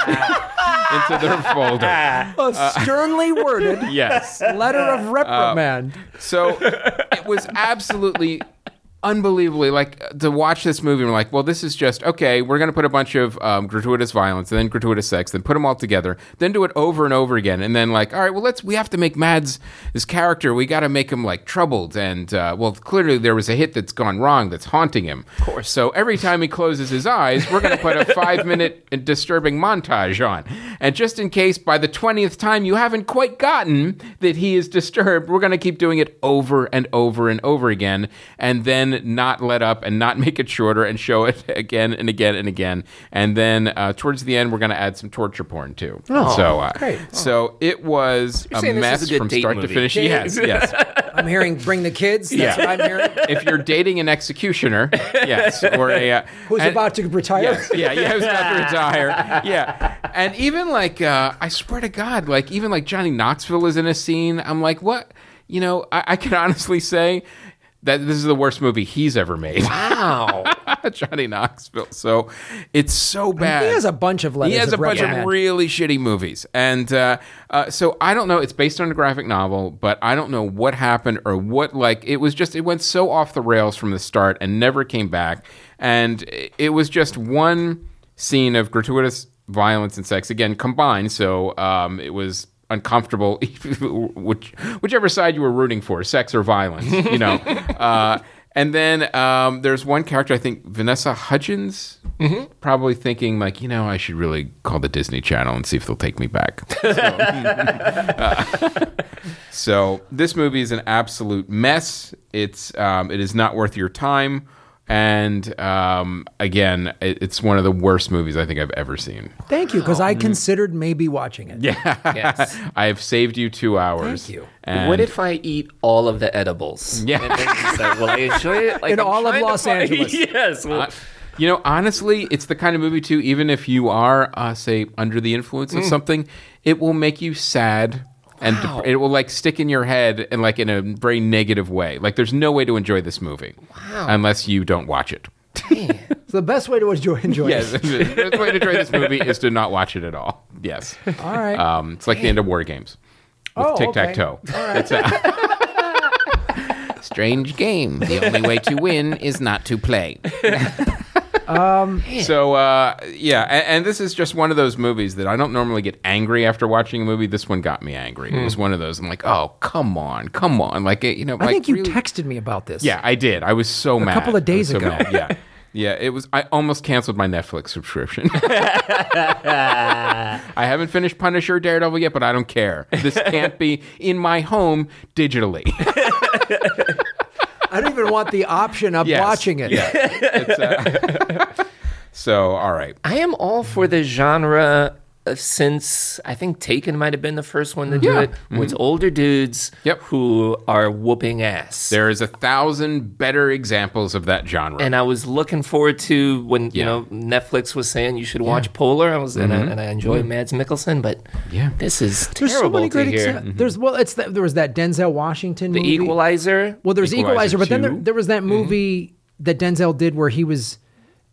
into their folder. A uh, sternly worded Yes. letter of uh, reprimand. So it was absolutely unbelievably like to watch this movie and we're like well this is just okay we're going to put a bunch of um, gratuitous violence and then gratuitous sex then put them all together then do it over and over again and then like all right well let's we have to make mads this character we got to make him like troubled and uh, well clearly there was a hit that's gone wrong that's haunting him. Of course. So every time he closes his eyes we're going to put a five minute disturbing montage on. And just in case by the 20th time you haven't quite gotten that he is disturbed we're going to keep doing it over and over and over again and then not let up and not make it shorter and show it again and again and again and then uh, towards the end we're going to add some torture porn too so uh, great. so it was a saying this mess a from date start to movie. finish yes yes I'm hearing bring the kids. That's Yeah. what I'm hearing. if you're dating an executioner yes or a uh, Who's and- about to retire? Yes, yeah, yeah, who's about to retire. Yeah, and even like, uh, I swear to God, like even like Johnny Knoxville is in a scene. I'm like, what? You know, I, I can honestly say that this is the worst movie he's ever made. Wow. Johnny Knoxville. So it's so bad. He has a bunch of letters. He has a bunch of really shitty movies, and uh, uh, so I don't know. It's based on a graphic novel, but I don't know what happened or what. Like it was just it went so off the rails from the start and never came back. And it- it was just one scene of gratuitous violence and sex again combined. So um, it was uncomfortable, which whichever side you were rooting for, sex or violence, you know. uh, and then um, there's one character, I think Vanessa Hudgens, probably thinking like, you know, I should really call the Disney Channel and see if they'll take me back. So, uh, so this movie is an absolute mess. It's um, it is not worth your time. And um, again, it, it's one of the worst movies I think I've ever seen. Thank you, because I considered maybe watching it. Yeah. Yes. I have saved you two hours. Thank you. And what if I eat all of the edibles? Yeah. And then you say, will I enjoy it? Like, In I'm all of trying to Los find- Angeles. yes. Well, Uh, you know, honestly, it's the kind of movie too. Even if you are, uh, say, under the influence Mm. of something, it will make you sad, and dep- it will like stick in your head and like in a very negative way. Like, there's no way to enjoy this movie wow. unless you don't watch it. So the best way to enjoy, enjoy Yes, it. the best way to enjoy this movie is to not watch it at all. Yes, All right. um, it's like the end of War Games with Oh, tic tac toe. It's a strange game. The only way to win is not to play. so uh, yeah, and, and this is just one of those movies that I don't normally get angry after watching a movie. This one got me angry. It was one of those. I'm like, oh come on, come on, like you know. I like, think you really- texted me about this. Yeah, I did. I was so mad. A couple of days so ago. mad. Yeah. Yeah, it was. I almost canceled my Netflix subscription. I haven't finished Punisher Daredevil yet, but I don't care. This can't be in my home digitally. I don't even want the option of Yes. watching it. Yeah. It's, uh, so, all right. I am all for the genre since I think Taken might have been the first one to do Yeah. it. Mm-hmm. With older dudes Yep. who are whooping ass. There is a thousand better examples of that genre. and I was looking forward to when you know Netflix was saying you should watch Polar. I was and, I, mm-hmm. and I enjoy mm-hmm. Mads Mikkelsen, but Yeah. this is There's so many to great hear. examples. There's well, it's the, there was that Denzel Washington The movie. Equalizer. Well, there's Equalizer Equalizer, but then there, there was that Mm-hmm. movie that Denzel did where he was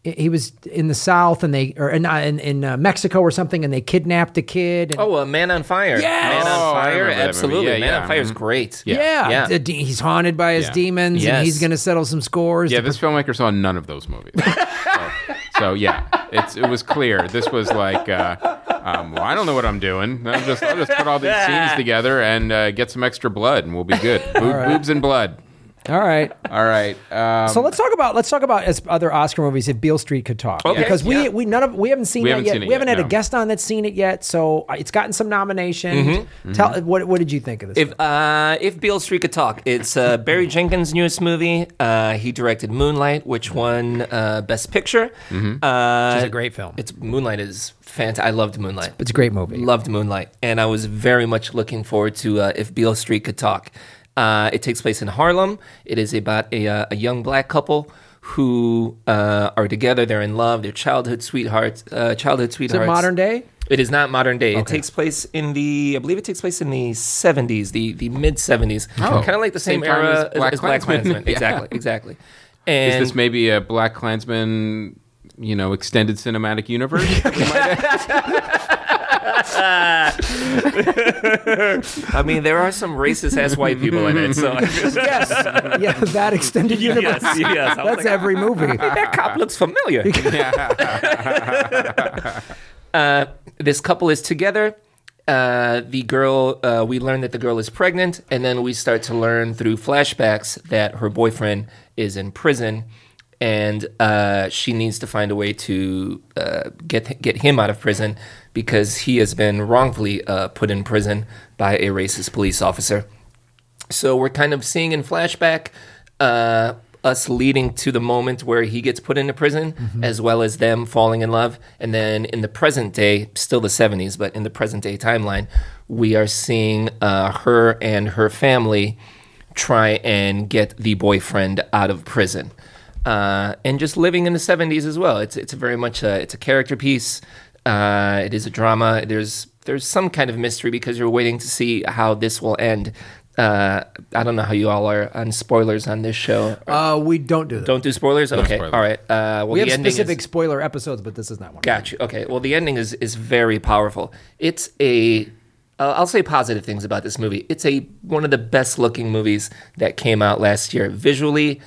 he was in the South and they or in in, in uh, Mexico or something and they kidnapped a kid. And, Oh, a Man on Fire. Yeah, Man Oh, on Fire. remember that movie. Absolutely. Yeah, Man yeah. on Fire is Mhm. great. yeah, Yeah. the de- he's haunted by his Yeah. demons Yes. and he's going to settle some scores. Yeah, to this filmmaker saw none of those movies. so, so, yeah, it's it was clear. This was like, uh, um, well, I don't know what I'm doing. I'll just I'll just put all these scenes together and uh, get some extra blood, and we'll be good. Boob, Boobs and blood. All right. All right. Um, So let's talk about let's talk about as other Oscar movies if Beale Street could talk. Okay, Because we yeah. we none of we haven't seen We that haven't yet. seen it we haven't yet, had a guest on that's seen it yet. So uh, it's gotten some nominations. Mm-hmm. Tell what what did you think of this? If uh, if Beale Street could talk, it's uh, Barry Jenkins' newest movie. Uh, he directed Moonlight, which won uh, Best Picture. Mm-hmm. Uh, it's a great film. It's Moonlight is fantastic. I loved Moonlight. It's a great movie. Loved Moonlight, and I was very much looking forward to uh, if Beale Street could talk. Uh, it takes place in Harlem. It is about a, uh, a young black couple who uh, are together. They're in love. They're childhood sweethearts. Uh, childhood Is sweethearts. it modern day? It is not modern day. It takes place in the, I believe it takes place in the 70s, the, the mid 70s. Oh. kind of like the same, Same era as Black as BlacKkKlansman. Klansman. Yeah. Exactly, exactly. is this maybe a BlacKkKlansman, you know, extended cinematic universe? I mean, there are some racist ass white people in it. So yes. Yeah, that extended universe. Yes, yes. That's like, every movie. that cop looks familiar. uh, this couple is together. Uh, the girl, uh, we learn that the girl is pregnant, and then we start to learn through flashbacks that her boyfriend is in prison, and uh, she needs to find a way to uh, get get him out of prison because he has been wrongfully uh, put in prison by a racist police officer. So we're kind of seeing in flashback uh, us leading to the moment where he gets put into prison, as well as them falling in love. And then in the present day, still the 70s, but in the present day timeline, we are seeing uh, her and her family try and get the boyfriend out of prison. Uh, and just living in the 70s as well. It's, it's very much a, it's a character piece. Uh, it is a drama. There's there's some kind of mystery because you're waiting to see how this will end. Uh, I don't know how you all are on spoilers on this show. Uh, we don't do that. Don't do spoilers. Okay, spoilers. all right. Uh, well, we the have specific Is, spoiler episodes, but this is not one. got you. Okay. Well, the ending is is very powerful. It's a uh, I'll say positive things about this movie. It's a one of the best looking movies that came out last year. Visually,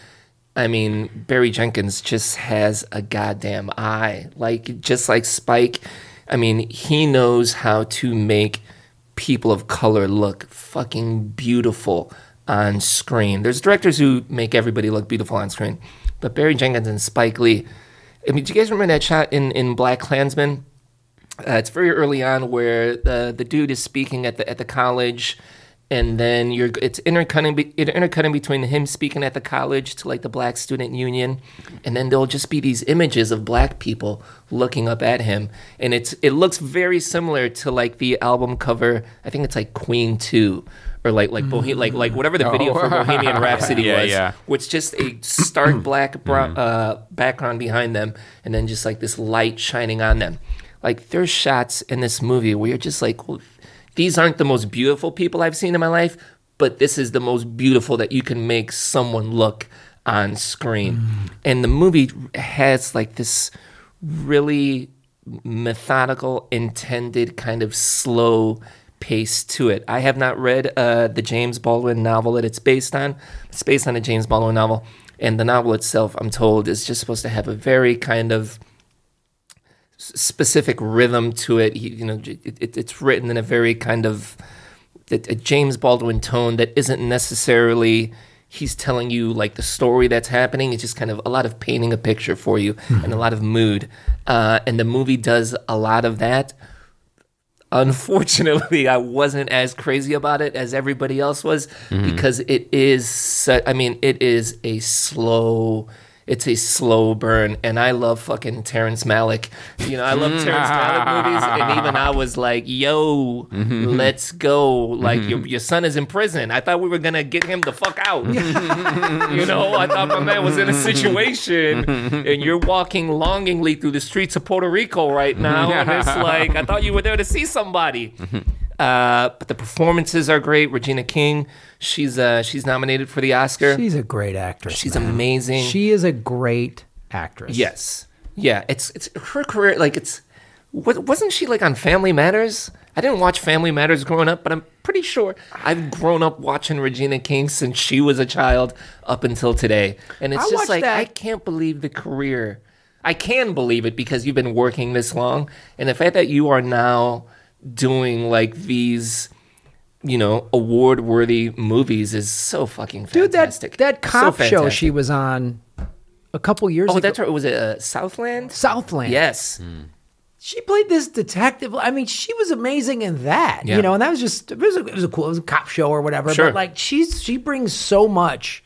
I mean, Barry Jenkins just has a goddamn eye. Like just like Spike, I mean, he knows how to make people of color look fucking beautiful on screen. There's directors who make everybody look beautiful on screen, but Barry Jenkins and Spike Lee. I mean, do you guys remember that shot in in BlacKkKlansman? Uh, it's very early on where the the dude is speaking at the at the college, and then you're it's intercutting be- it intercutting between him speaking at the college to like the Black Student Union, and then there'll just be these images of black people looking up at him, and it's it looks very similar to like the album cover. I think it's like Queen Two. Or like like Bohe- like like mm. whatever the video for oh. Bohemian Rhapsody Yeah, was, yeah. which just a stark mm. black bro- mm. uh, background behind them, and then just like this light shining on them. Like there's shots in this movie where you're just like, well, these aren't the most beautiful people I've seen in my life, but this is the most beautiful that you can make someone look on screen. And the movie has like this really methodical, intended kind of slow pace to it. I have not read uh, the James Baldwin novel that it's based on. It's based on a James Baldwin novel, and the novel itself, I'm told, is just supposed to have a very kind of specific rhythm to it. He, you know, it, it, it's written in a very kind of a, a James Baldwin tone that isn't necessarily he's telling you like the story that's happening. It's just kind of a lot of painting a picture for you and a lot of mood. Uh, and the movie does a lot of that. Unfortunately, I wasn't as crazy about it as everybody else was because it is. I mean, it is a slow. It's a slow burn, and I love fucking Terrence Malick. You know, I love Terrence mm. Malick movies, and even I was like, "Yo, mm-hmm. let's go!" Like your mm-hmm. your son is in prison. I thought we were gonna get him the fuck out. you know, I thought my man was in a mm-hmm. situation, and you're walking longingly through the streets of Puerto Rico right now, and it's like I thought you were there to see somebody. Uh, but the performances are great. Regina King, she's uh, she's nominated for the Oscar. She's a great actress. She's man. amazing. She is a great actress. Yes. Yeah, it's it's her career like it's wa- wasn't she like on Family Matters? I didn't watch Family Matters growing up, but I'm pretty sure I've grown up watching Regina King since she was a child up until today. And it's I just like that- I can't believe the career. I can believe it because you've been working this long and the fact that you are now doing like these you know, award worthy movies is so fucking Dude, that fantastic. that So cop show she was on a couple years ago. Oh, ago. that's right. Was it uh, Southland? Southland. Yes. she played this detective. I mean, she was amazing in that. Yeah. You know, and that was just it was a, it was a cool, it was a cop show or whatever. Sure. But like, she's she brings so much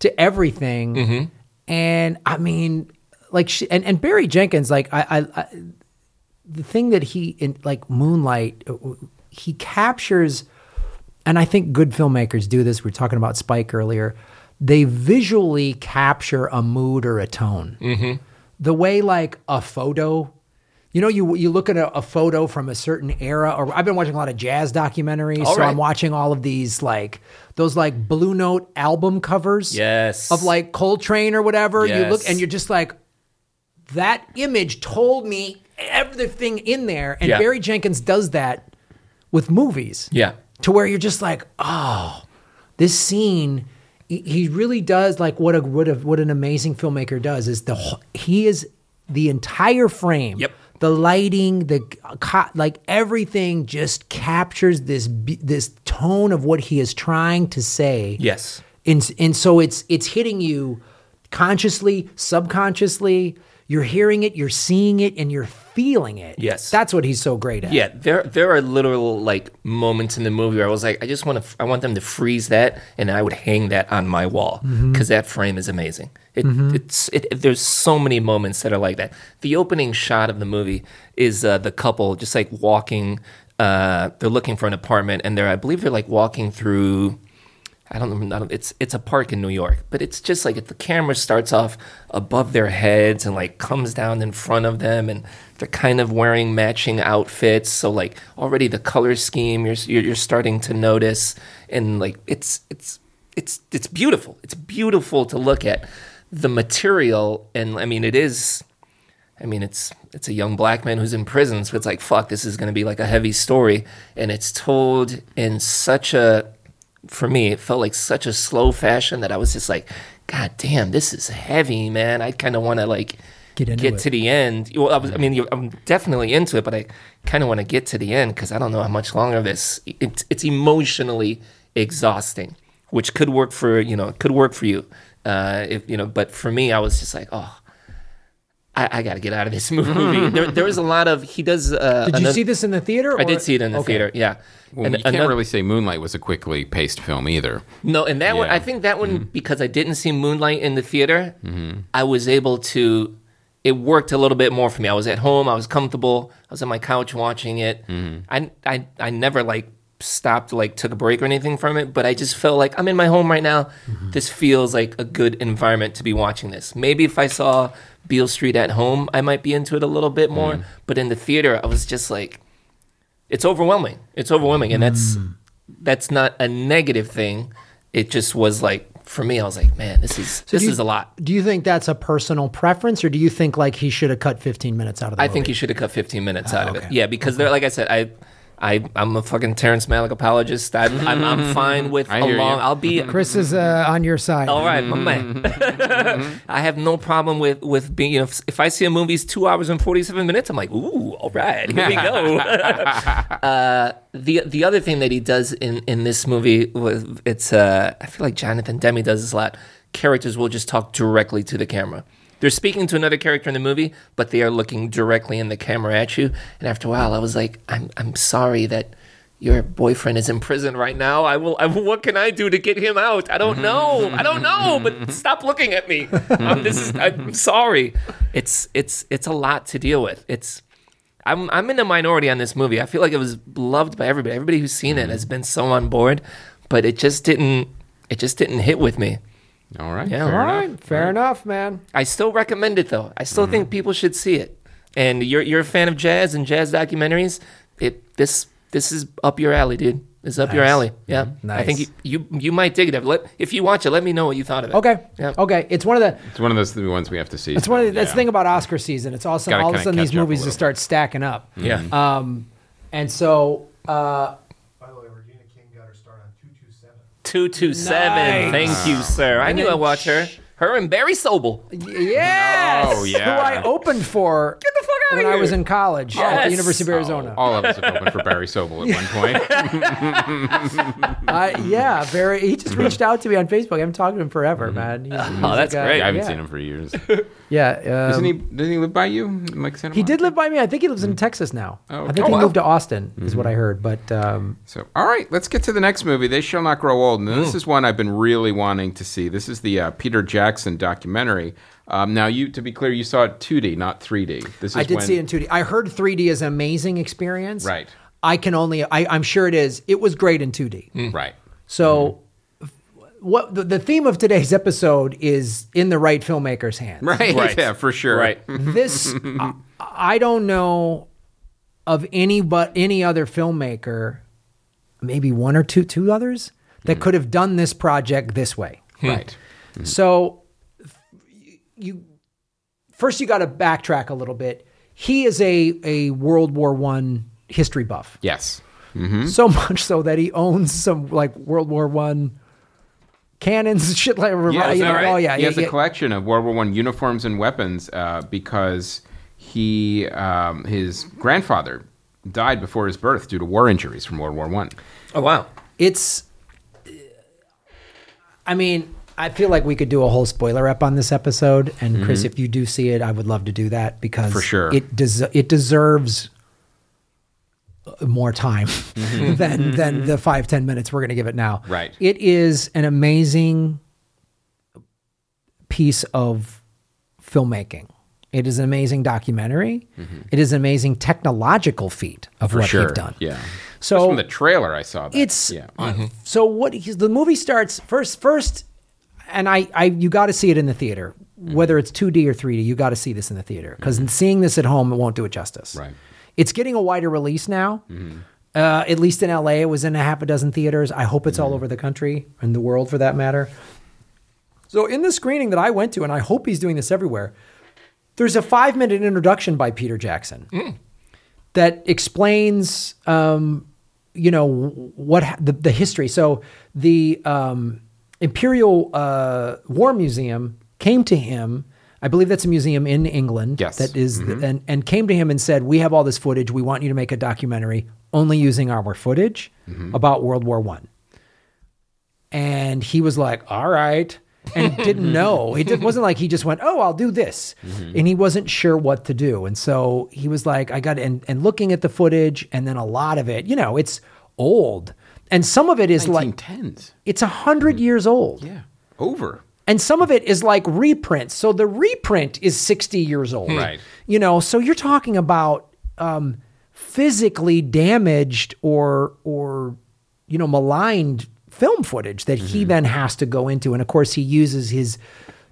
to everything, Mm-hmm. and I mean, like, she, and and Barry Jenkins, like, I, I, I the thing that he in like Moonlight, uh, he captures, and I think good filmmakers do this. We were talking about Spike earlier. They visually capture a mood or a tone. Mm-hmm. The way like a photo, you know, you you look at a, a photo from a certain era. Or I've been watching a lot of jazz documentaries, All so right. I'm watching all of these like those like Blue Note album covers Yes. of like Coltrane or whatever. You look and you're just like, that image told me everything in there. And Yeah. Barry Jenkins does that with movies. Yeah. To where you're just like, oh, this scene. He he really does like what a what a what an amazing filmmaker does is the wh- he is the entire frame. Yep. The lighting, the co- like everything just captures this be- this tone of what he is trying to say. Yes. And and so it's it's hitting you consciously, subconsciously. You're hearing it, you're seeing it, and you're feeling it. Yes. that's what he's so great at. Yeah, there there are literal like moments in the movie where I was like, I just want to, I want them to freeze that, and I would hang that on my wall because that frame is amazing. It, It's it, there's so many moments that are like that. The opening shot of the movie is uh, the couple just like walking. Uh, they're looking for an apartment, and they're I believe they're like walking through. I don't, don't it's it's a park in New York, but it's just like if the camera starts off above their heads and like comes down in front of them, and they're kind of wearing matching outfits. So like already the color scheme you're you're, you're starting to notice, and like it's it's it's it's beautiful. It's beautiful to look at the material, and I mean it is. I mean, it's it's a young black man who's in prison, so it's like, fuck, this is going to be like a heavy story, and it's told in such a, for me, it felt like such a slow fashion that I was just like, God damn, this is heavy, man. I kind of want to like Get get to the end. Well, I was, I mean, I'm definitely into it, but I kind of want to get to the end because I don't know how much longer this. It's it's emotionally exhausting, which could work for you know, it could work for you, uh, if you know. But for me, I was just like, oh. I, I got to get out of this movie. there, there was a lot of he does. Uh, Did you another- see this in the theater? I did see it in the Okay. theater. Yeah, Well, And you can't another- really say Moonlight was a quickly paced film either. No, and that one, I think that one mm-hmm. because I didn't see Moonlight in the theater, mm-hmm. I was able to. It worked a little bit more for me. I was at home. I was comfortable. I was on my couch watching it. Mm-hmm. I, I, I never like stopped, like took a break or anything from it. But I just felt like I'm in my home right now. This feels like a good environment to be watching this. Maybe if I saw Beale Street at home, I might be into it a little bit more. Mm. But in the theater, I was just like, it's overwhelming. It's overwhelming, and that's mm. that's not a negative thing. It just was like for me, I was like, man, this is this you- is a lot. Do you think that's a personal preference, or do you think like he should have cut 15 minutes out of the I movie? think you should have cut 15 minutes uh, out of it. Yeah, because they're like I said, I. I, I'm a fucking Terrence Malick apologist. I'm, I'm, I'm fine with I a hear long. you. I'll be Chris is uh, on your side. All right, my man. I have no problem with with being. You know, if, if I see a movie's two hours and forty seven minutes, I'm like, ooh, all right, here we go. uh, the the other thing that he does in in this movie was it's. Uh, I feel like Jonathan Demme does this a lot. Characters will just talk directly to the camera. They're speaking to another character in the movie, but they are looking directly in the camera at you. And after a while, I was like, I'm I'm sorry that your boyfriend is in prison right now. I will. I, what can I do to get him out? I don't know. I don't know. But stop looking at me. Um, this is. I'm sorry. It's it's it's a lot to deal with. It's. I'm I'm in a minority on this movie. I feel like it was loved by everybody. Everybody who's seen it has been so on board, but it just didn't. It just didn't hit with me. All right. Yeah. fair All enough. right, fair enough, man. I still recommend it though. I still think people should see it. And you're you're a fan of jazz and jazz documentaries. It this this is up your alley, dude. It's up your alley. Yeah. Nice. I think you, you you might dig it. Let, if you watch it, let me know what you thought of it. Okay, Yeah. okay. It's one of the. It's one of those ones we have to see. It's one of the, that's the thing about Oscar season. It's also all of a sudden these catch up a movies just start stacking up. Yeah. Um, and so uh, By the way, Regina King got her start on 227. Two two seven. Nice. Thank you, sir. I knew I watched her. Her and Barry Sobel. yes, Oh, yeah. who I opened for Get the fuck out when of I was in college at Yes. the University of Oh, Arizona. all of us have opened for Barry Sobel at one point. Uh, yeah, very. He just reached out to me on Facebook. I haven't talked to him forever, man. He's, he's Oh, that's like a- great. I haven't yeah. seen him for years. Yeah, um, Doesn't he? Doesn't he live by you? in, Like Santa He did live by me. I think he lives in Texas now. Oh, I think okay. he Oh, wow. moved to Austin, is what I heard. But um, So, all right, let's get to the next movie. They shall not grow old. And this is one I've been really wanting to see. This is the uh, Peter Jackson documentary. Um, now, you to be clear, you saw it 2D, not 3D. This is I did when, see it in 2D. I heard 3D is an amazing experience. Right. I can only. I, I'm sure it is. It was great in 2D. Right. So, f- what the, the theme of today's episode is in the right filmmaker's hands. Right. Right. Yeah, for sure. Right. This, I, I don't know of any but any other filmmaker, maybe one or two, two others that hmm. could have done this project this way. Hmm. Right. Hmm. So you first you got to backtrack a little bit. He is a a World War One history buff, Yes. Mm-hmm. so much so that he owns some like World War One cannons, shit like Yeah, you know, right? oh yeah, he yeah, has a collection of World War One uniforms and weapons uh, because he um, his grandfather died before his birth due to war injuries from World War One. Oh wow. it's i mean i feel like we could do a whole spoiler up on this episode and chris if you do see it i would love to do that because Mm-hmm. For sure. it des- it deserves more time than than the five ten minutes we're going to give it now Mm-hmm. Right. it is an amazing piece of filmmaking it is an amazing documentary it is an amazing technological feat of Mm-hmm. For what sure. they've done Yeah. So from the trailer, I saw that. it's yeah. so what the movie starts first first and I, I you got to see it in the theater whether it's 2d or 3d you got to see this in the theater because seeing this at home it won't do it justice Right. It's getting a wider release now. Uh, at least in la it was in a half a dozen theaters. I hope it's all over the country and the world for that matter. So in the screening that i went to and i hope he's doing this everywhere there's a five minute introduction by peter jackson that explains um, you know what ha- the, the history. So the um, imperial uh, war museum came to him i believe that's a museum in england Yes. that is mm-hmm. and, and came to him and said we have all this footage we want you to make a documentary only using our footage mm-hmm. about world war one and he was like, all right. And didn't know. It wasn't like he just went, oh, I'll do this. Mm-hmm. And he wasn't sure what to do. And so he was like, I got, and, and looking at the footage, and then a lot of it, you know, it's old. And some of it is like, 1910s. it's a hundred years old. Yeah. Over. And some of it is like reprints. So the reprint is 60 years old. Right. You know, so you're talking about um, physically damaged or or you know maligned film footage that Mm-hmm. he then has to go into. And of course he uses his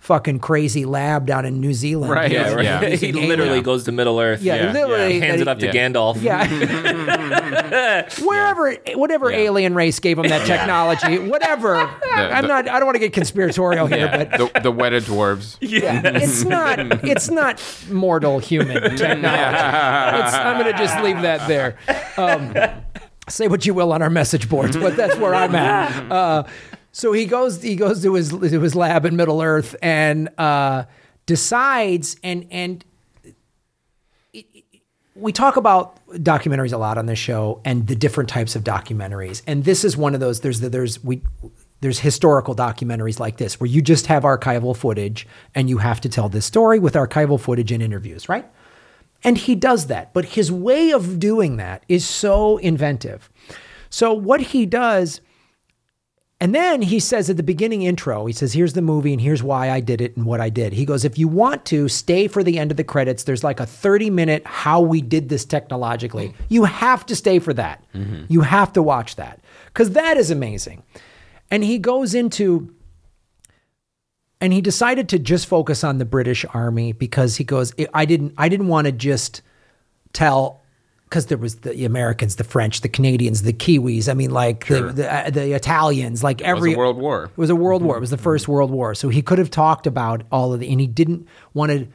fucking crazy lab down in New Zealand. Right, yeah, where yeah. he literally alien- goes to Middle Earth. Yeah, Yeah, literally yeah. hands that it up to Yeah. Gandalf. Yeah. wherever, whatever Yeah. alien race gave him that technology, whatever. I'm the- not. I don't want to get conspiratorial here, Yeah. but the, the Weta dwarves. Yeah, it's not. It's not mortal human technology. It's, I'm going to just leave that there. Um, say what you will on our message boards, but that's where I'm at. Uh, so he goes. He goes to his to his lab in Middle Earth and uh, decides and and we talk about documentaries a lot on this show and the different types of documentaries and this is one of those there's the, there's we there's historical documentaries like this where you just have archival footage and you have to tell this story with archival footage and interviews right and he does that but his way of doing that is so inventive so what he does and then he says at the beginning intro, he says, Here's the movie and here's why I did it and what I did. He goes, If you want to stay for the end of the credits, there's like a 30 minute how we did this technologically. Mm-hmm. You have to stay for that. Mm-hmm. You have to watch that because that is amazing. And he goes into, and he decided to just focus on the British Army because he goes, I didn't, I didn't want to just tell because there was the Americans, the French, the Canadians, the Kiwis. I mean, like the the, uh, the Italians, like It every a world war. it was a world war. It was the first world war. So he could have talked about all of the, and he didn't want to.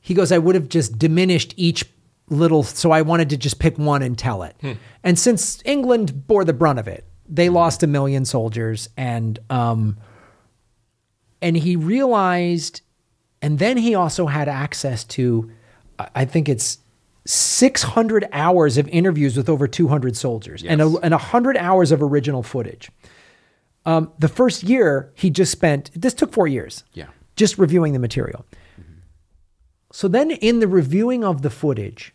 He goes, I would have just diminished each little. So I wanted to just pick one and tell it. And since England bore the brunt of it, they lost a million soldiers, and um, and he realized, and then he also had access to, I think it's. 600 hours of interviews with over 200 soldiers and, a, and 100 hours of original footage. Um, the first year he just spent this took four years Yeah. just reviewing the material so then in the reviewing of the footage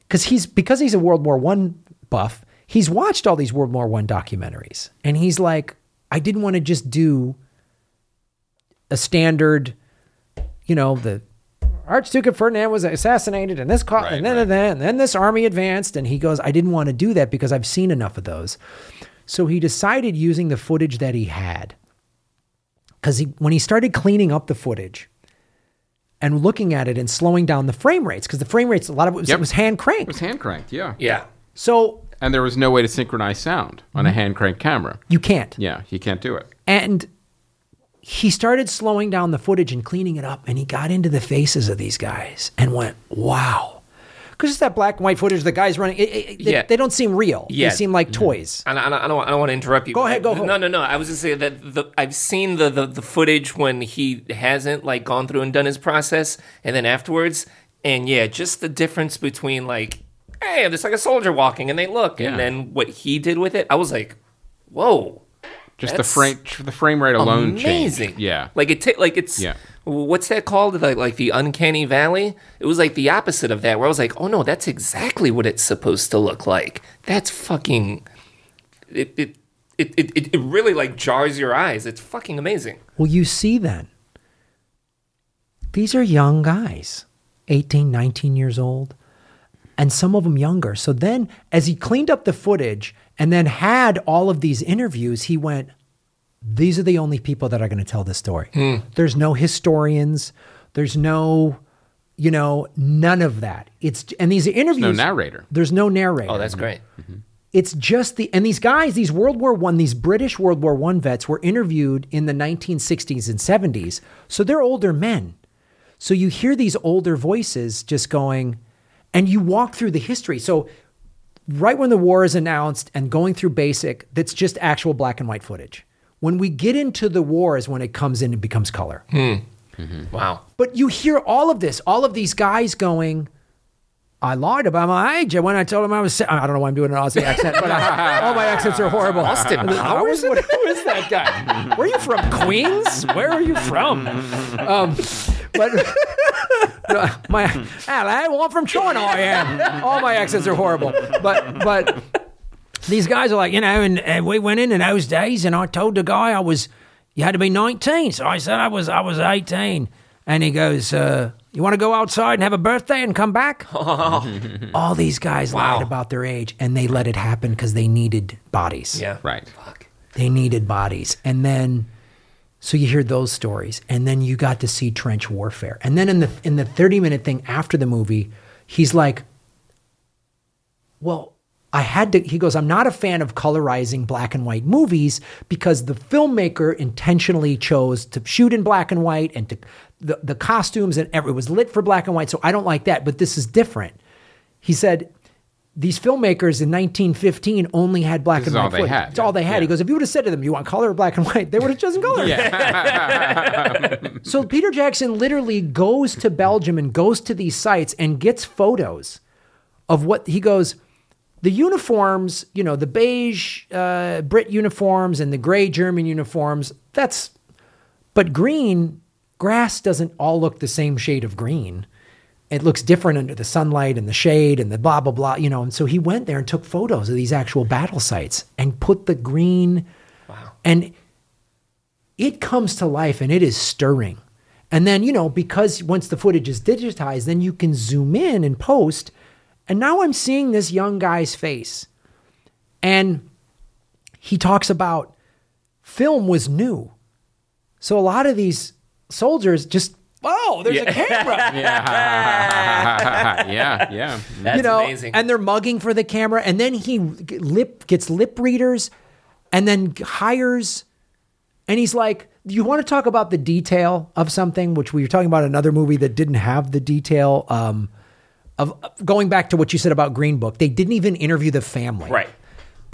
because he's because he's a world war one buff he's watched all these world war one documentaries and he's like i didn't want to just do a standard you know the archduke of ferdinand was assassinated and this caught Right, and then right. and then and then this army advanced and he goes i didn't want to do that because i've seen enough of those so he decided using the footage that he had because he, when he started cleaning up the footage and looking at it and slowing down the frame rates, because the frame rates, a lot of it was, Yep. it was hand cranked. It was hand cranked, yeah. Yeah. So And there was no way to synchronize sound on a mm-hmm. hand cranked camera. you can't. Yeah, you can't do it. And he started slowing down the footage and cleaning it up, and he got into the faces of these guys and went, wow. Because it's that black and white footage, the guys running, it, it, they, Yeah. they don't seem real. Yeah. They seem like mm-hmm. toys. And I, I, don't, I don't, I don't want to interrupt you. Go ahead, go ahead. No, no, no. I was just saying that the, I've seen the, the the footage when he hasn't like gone through and done his process, and then afterwards, and yeah, just the difference between like, hey, there's like a soldier walking, and they look, Yeah. and then what he did with it, I was like, whoa, Just the frame the frame rate alone amazing. changed. Yeah. like it. ta- like it's Yeah. What's that called? Like like the uncanny valley. It was like the opposite of that, where I was like, oh no, that's exactly what it's supposed to look like. That's fucking. It it it it, it really like jars your eyes. It's fucking amazing. Well, you see then, these are young guys, 18, 19 years old. and some of them younger. So then, as he cleaned up the footage and then had all of these interviews, he went, These are the only people that are going to tell this story. Hmm. There's no historians, there's no, you know, none of that. It's, and these interviews, no narrator. There's no narrator. Oh, that's great. Mm-hmm. It's just the and these guys, these World War One, these British World War One vets were interviewed in the 1960s and 70s, so they're older men. So you hear these older voices just going, and you walk through the history. So right when the war is announced and going through basic, that's just actual black and white footage. When we get into the war is when it comes in and becomes color. Hmm. Mm-hmm. Wow. But you hear all of this, all of these guys going, I lied about my age when I told him I was. I don't know why I'm doing an Aussie accent, but I, all my accents are horrible. Austin I was- what- who is that guy? Where are you from? Queens? Where are you from? Um, but my hello, well, I'm from China. I am. All my accents are horrible. But but these guys are like, you know, and, and we went in in those days, and I told the guy I was, you had to be 19. So I said I was, I was 18, and he goes, uh, you want to go outside and have a birthday and come back? All these guys Wow. lied about their age, and they let it happen because they needed bodies. Yeah. Right. Fuck. They needed bodies, and then. So you hear those stories, and then you got to see trench warfare, and then in the in the thirty minute thing after the movie, he's like, well, I had to, he goes, I'm not a fan of colorizing black and white movies because the filmmaker intentionally chose to shoot in black and white and to, the, the costumes and every, it was lit for black and white. So I don't like that, but this is different. He said, these filmmakers in 1915 only had black This and white all they footage. had. It's all they had. Yeah. He goes, if you would have said to them, you want color or black and white, they would have chosen color. So Peter Jackson literally goes to Belgium and goes to these sites and gets photos of what he goes. The uniforms, you know, the beige uh, Brit uniforms and the gray German uniforms. That's, but green grass doesn't all look the same shade of green. It looks different under the sunlight and the shade and the blah blah blah. You know, and so he went there and took photos of these actual battle sites and put the green. Wow. And it comes to life and it is stirring. And then, you know, because once the footage is digitized, then you can zoom in and post. And now I'm seeing this young guy's face. And he talks about film was new. So a lot of these soldiers just, oh, there's a camera. yeah, yeah, yeah. That's you know, amazing. and they're mugging for the camera, and then he lip gets lip readers, and then hires, and he's like, "You want to talk about the detail of something?" Which we were talking about another movie that didn't have the detail um, of going back to what you said about Green Book. They didn't even interview the family, right.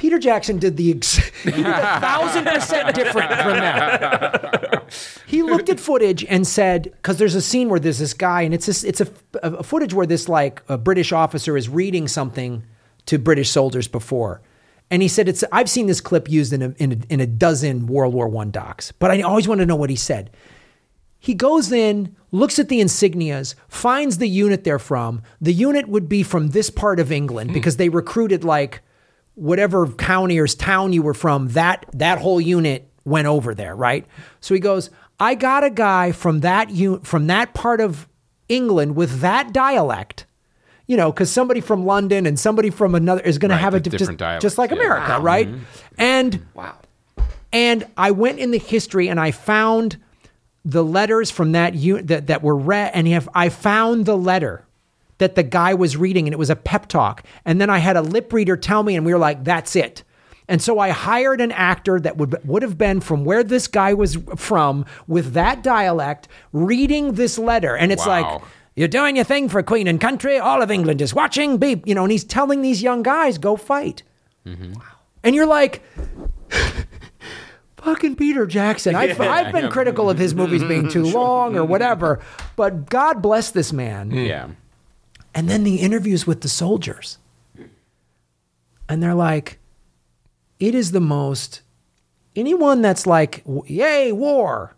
Peter Jackson did the ex- he a thousand percent different from that. He looked at footage and said, because there's a scene where there's this guy, and it's this, it's a, a footage where this like a British officer is reading something to British soldiers before, and he said it's I've seen this clip used in a in a, in a dozen World War One docs, but I always want to know what he said. He goes in, looks at the insignias, finds the unit they're from. The unit would be from this part of England hmm. because they recruited like whatever county or town you were from. That that whole unit went over there, right? So he goes, "I got a guy from that un- from that part of England with that dialect." You know, because somebody from London and somebody from another is going to have a different just, dialects, just like yeah. America, right? Mm-hmm. And Wow. and I went in the history and I found the letters from that unit that, that were read, and have, I found the letter that the guy was reading, and it was a pep talk. And then I had a lip reader tell me, and we were like, "That's it." And so I hired an actor that would would have been from where this guy was from with that dialect, reading this letter, and it's like. You're doing your thing for Queen and country. All of England is watching. Be you know, and he's telling these young guys, "Go fight." Mm-hmm. And you're like, fucking Peter Jackson. I've, I've been critical of his movies being too long or whatever, but God bless this man. Yeah. And then the interviews with the soldiers. And they're like, it is the most, anyone that's like, yay, war.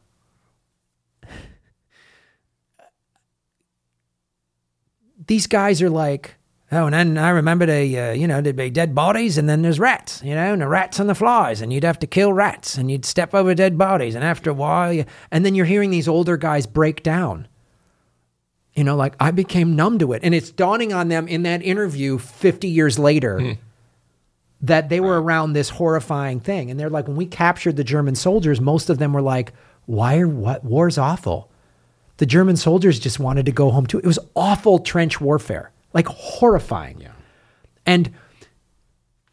These guys are like, oh, and then I remember they, uh, you know, there'd be dead bodies and then there's rats, you know, and the rats and the flies, and you'd have to kill rats and you'd step over dead bodies. And after a while, you, and then you're hearing these older guys break down You know, like I became numb to it. And it's dawning on them in that interview 50 years later hmm. that they were around this horrifying thing. And they're like, when we captured the German soldiers, most of them were like, why are what war's awful? The German soldiers just wanted to go home too. It was awful trench warfare, like horrifying. Yeah. And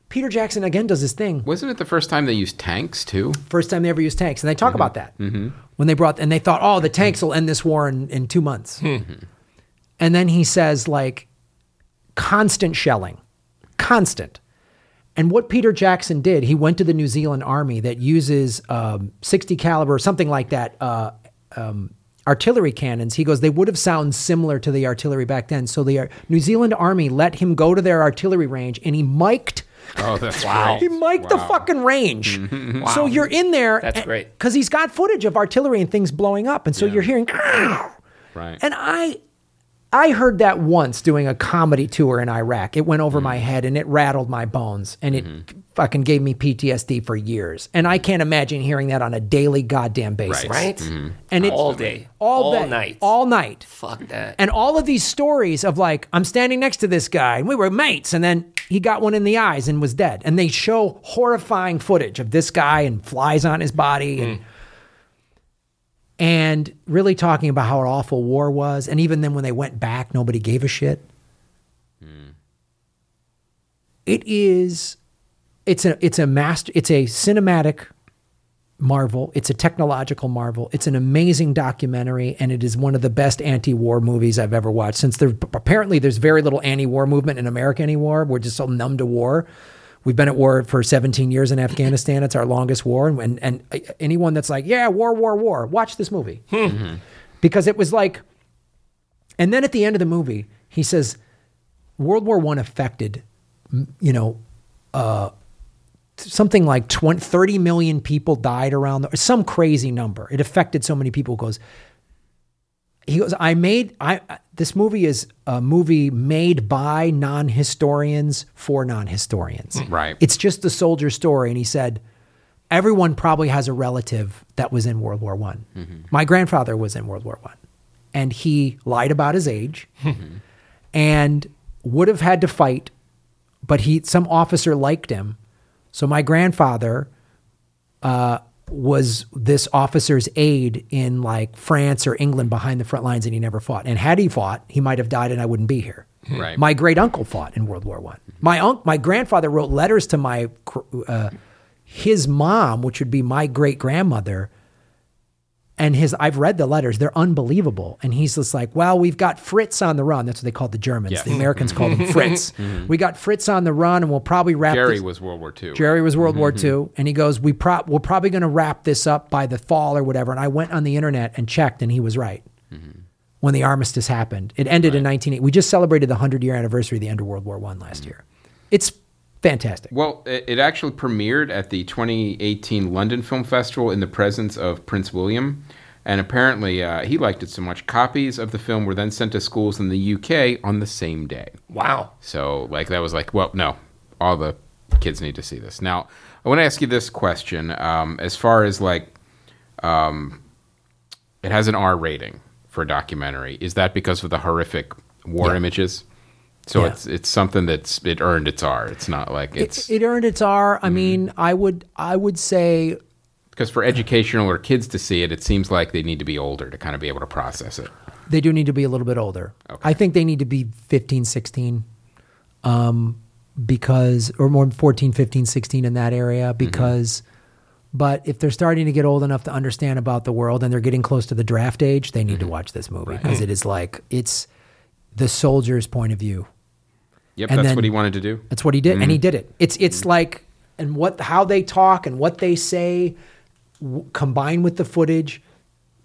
Peter Jackson again does this thing. Wasn't it the first time they used tanks too? First time they ever used tanks, and they talk mm-hmm. about that mm-hmm. when they brought and they thought, oh, the tanks will end this war in, in two months. Hmm. And then he says like constant shelling, constant. And what Peter Jackson did, he went to the New Zealand Army that uses um, 60 caliber, something like that, uh, um, artillery cannons. He goes, they would have sounded similar to the artillery back then. So the uh, New Zealand Army let him go to their artillery range, and he mic'd Oh, that's wow. he mic'd the fucking range. Wow! So you're in there. That's great. Because he's got footage of artillery and things blowing up. And so Yeah. you're hearing. Right. And I. I heard that once doing a comedy tour in Iraq. It went over my mm-hmm. head and it rattled my bones and it mm-hmm. fucking gave me PTSD for years. And I can't imagine hearing that on a daily goddamn basis. Right? Mm-hmm. And it's all day, all, day, night, all night. Fuck that. And all of these stories of like, I'm standing next to this guy and we were mates, and then he got one in the eyes and was dead. And they show horrifying footage of this guy and flies on his body and mm. And really talking about how awful war was. And even then when they went back, nobody gave a shit. Hmm. It is it's a it's a master it's a cinematic marvel. It's a technological marvel. It's an amazing documentary, and it is one of the best anti-war movies I've ever watched. Since there apparently there's very little anti-war movement in America anymore. We're just so numb to war. We've been at war for 17 years in Afghanistan. It's our longest war, and and, and anyone that's like, yeah, war, war, war, watch this movie hmm. because it was like. And then at the end of the movie, he says, World War One affected, you know, uh, something like 20, 30 million people died around the, some crazy number. It affected so many people. Goes, he goes, I made, I, this movie is a movie made by non-historians for non-historians. Mm. Right. It's just the soldier story. And he said, everyone probably has a relative that was in World War One. Mm-hmm. My grandfather was in World War One and he lied about his age mm-hmm. and would have had to fight, but he some officer liked him. So my grandfather uh, was this officer's aide in like France or England behind the front lines, and he never fought. And had he fought, he might have died, and I wouldn't be here. Right. My great uncle fought in World War One. My uncle, my grandfather wrote letters to my uh, his mom, which would be my great grandmother, and his I've read the letters; they're unbelievable. And he's just like, "Well, we've got Fritz on the run." That's what they called the Germans. Yes. The Americans called him Fritz. Mm-hmm. We got Fritz on the run, and we'll probably wrap. Jerry this- was World War II. Jerry was World War mm-hmm. II, and he goes, "We pro- we're probably going to wrap this up by the fall or whatever." And I went on the internet and checked, and he was right. Mm-hmm. When the armistice happened, it ended in 1980. We just celebrated the 100 year anniversary of the end of World War One last year. It's fantastic. Well, it, actually premiered at the 2018 London Film Festival in the presence of Prince William. And apparently, uh, he liked it so much. Copies of the film were then sent to schools in the UK on the same day. Wow. So, like, that was like, well, no, all the kids need to see this. Now, I want to ask you this question. Um, as far as like, um, it has an R rating for a documentary. Is that because of the horrific war Yeah. images? So Yeah. it's it's something that's it earned its R. It's not like it's It, it earned its R. I mm-hmm. mean, I would I would say because for educational or kids to see it, it seems like they need to be older to kind of be able to process it. they do need to be a little bit older. Okay. I think they need to be 15, 16, um, because, or more 14, 15, 16 in that area, mm-hmm. because, but if they're starting to get old enough to understand about the world and they're getting close to the draft age, they need to mm-hmm. watch this movie because it is like, it's the soldier's point of view. Yep, And that's then- what he wanted to do. That's what he did, and he mm-hmm. did it. It's it's like and what how they talk and what they say w- combined with the footage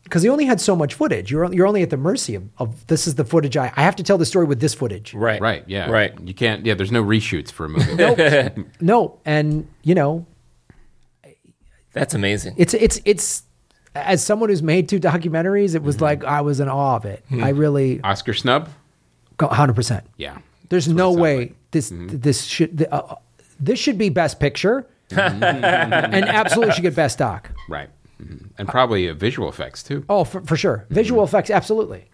because he only had so much footage. You're you're only at the mercy of, of this is the footage I I have to tell the story with this footage. Right. Right. Yeah. Right. You can't. Yeah. There's no reshoots for a movie. No, and you know That's amazing. it's it's it's as someone who's made two documentaries, it was mm-hmm. like I was in awe of it. I mm-hmm. really Oscar snub. hundred percent. Yeah. There's no way like. this this should uh, this should be best picture, and absolutely should get best doc. Right. Mhm. And probably uh, visual effects too. Oh, for, for sure. Visual effects, absolutely.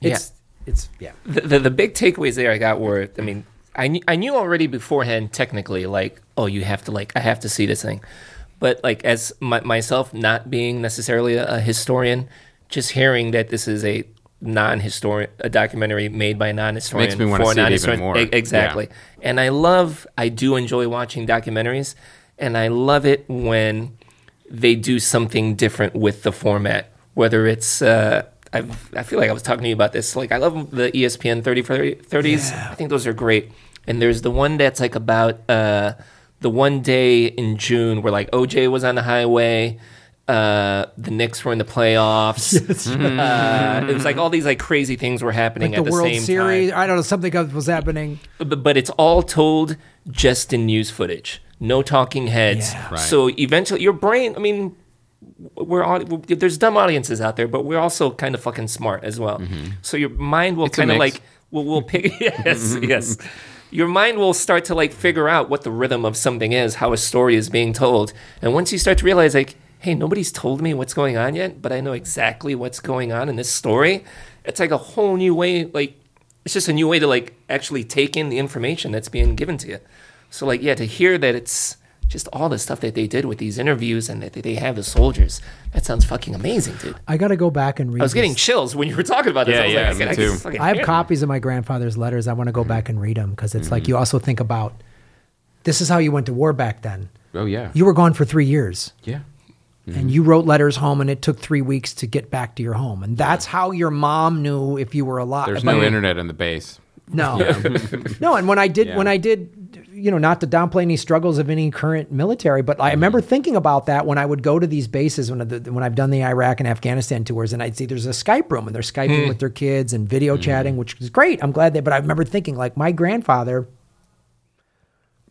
It's it's yeah. the, the, the big takeaways there I got were, I mean, I knew, I knew already beforehand, technically, like, oh, you have to, like, I have to see this thing. But, like, as my, myself not being necessarily a, a historian, just hearing that this is a non-historian, a documentary made by a non-historian Makes me wanna for a see it even non-historian- more. E- exactly. And I love, I do enjoy watching documentaries, and I love it when they do something different with the format. Whether it's, uh, I've, I feel like I was talking to you about this. Like, I love the ESPN 30 for 30s. I think those are great. And there's the one that's like about uh, the one day in June where like OJ was on the highway. Uh, the Knicks were in the playoffs. Uh, it was like all these like crazy things were happening Like at the the World same Series, time I don't know, something else was happening. but, but it's all told just in news footage no talking heads Yeah. Right. so eventually your brain i mean we're all there's dumb audiences out there but we're also kind of fucking smart as well so your mind will Mm-hmm. It's a kind of like will, will pick yes yes your mind will start to like figure out what the rhythm of something is how a story is being told and once you start to realize like hey nobody's told me what's going on yet but i know exactly what's going on in this story it's like a whole new way like it's just a new way to like actually take in the information that's being given to you. So like yeah, to hear that it's just all the stuff that they did with these interviews and that they have the soldiers, that sounds fucking amazing, dude. I got to go back and read. I was getting these. chills when you were talking about this. Yeah, I was yeah, like, I me I too. I have copies of my grandfather's letters. I want to go mm-hmm. back and read them because it's like mm-hmm. you also think about this is how you went to war back then. Oh yeah. You were gone for three years. yeah. And you wrote letters home and it took three weeks to get back to your home. And that's how your mom knew if you were alive. There's But- no internet in the base. no. No and when i did Yeah. when i did you know not to downplay any struggles of any current military but i mm-hmm. remember thinking about that when i would go to these bases when, the, when i've done the iraq and afghanistan tours and i'd see there's a skype room and they're skyping hmm. with their kids and video mm-hmm. chatting which is great. I'm glad that but i remember thinking like my grandfather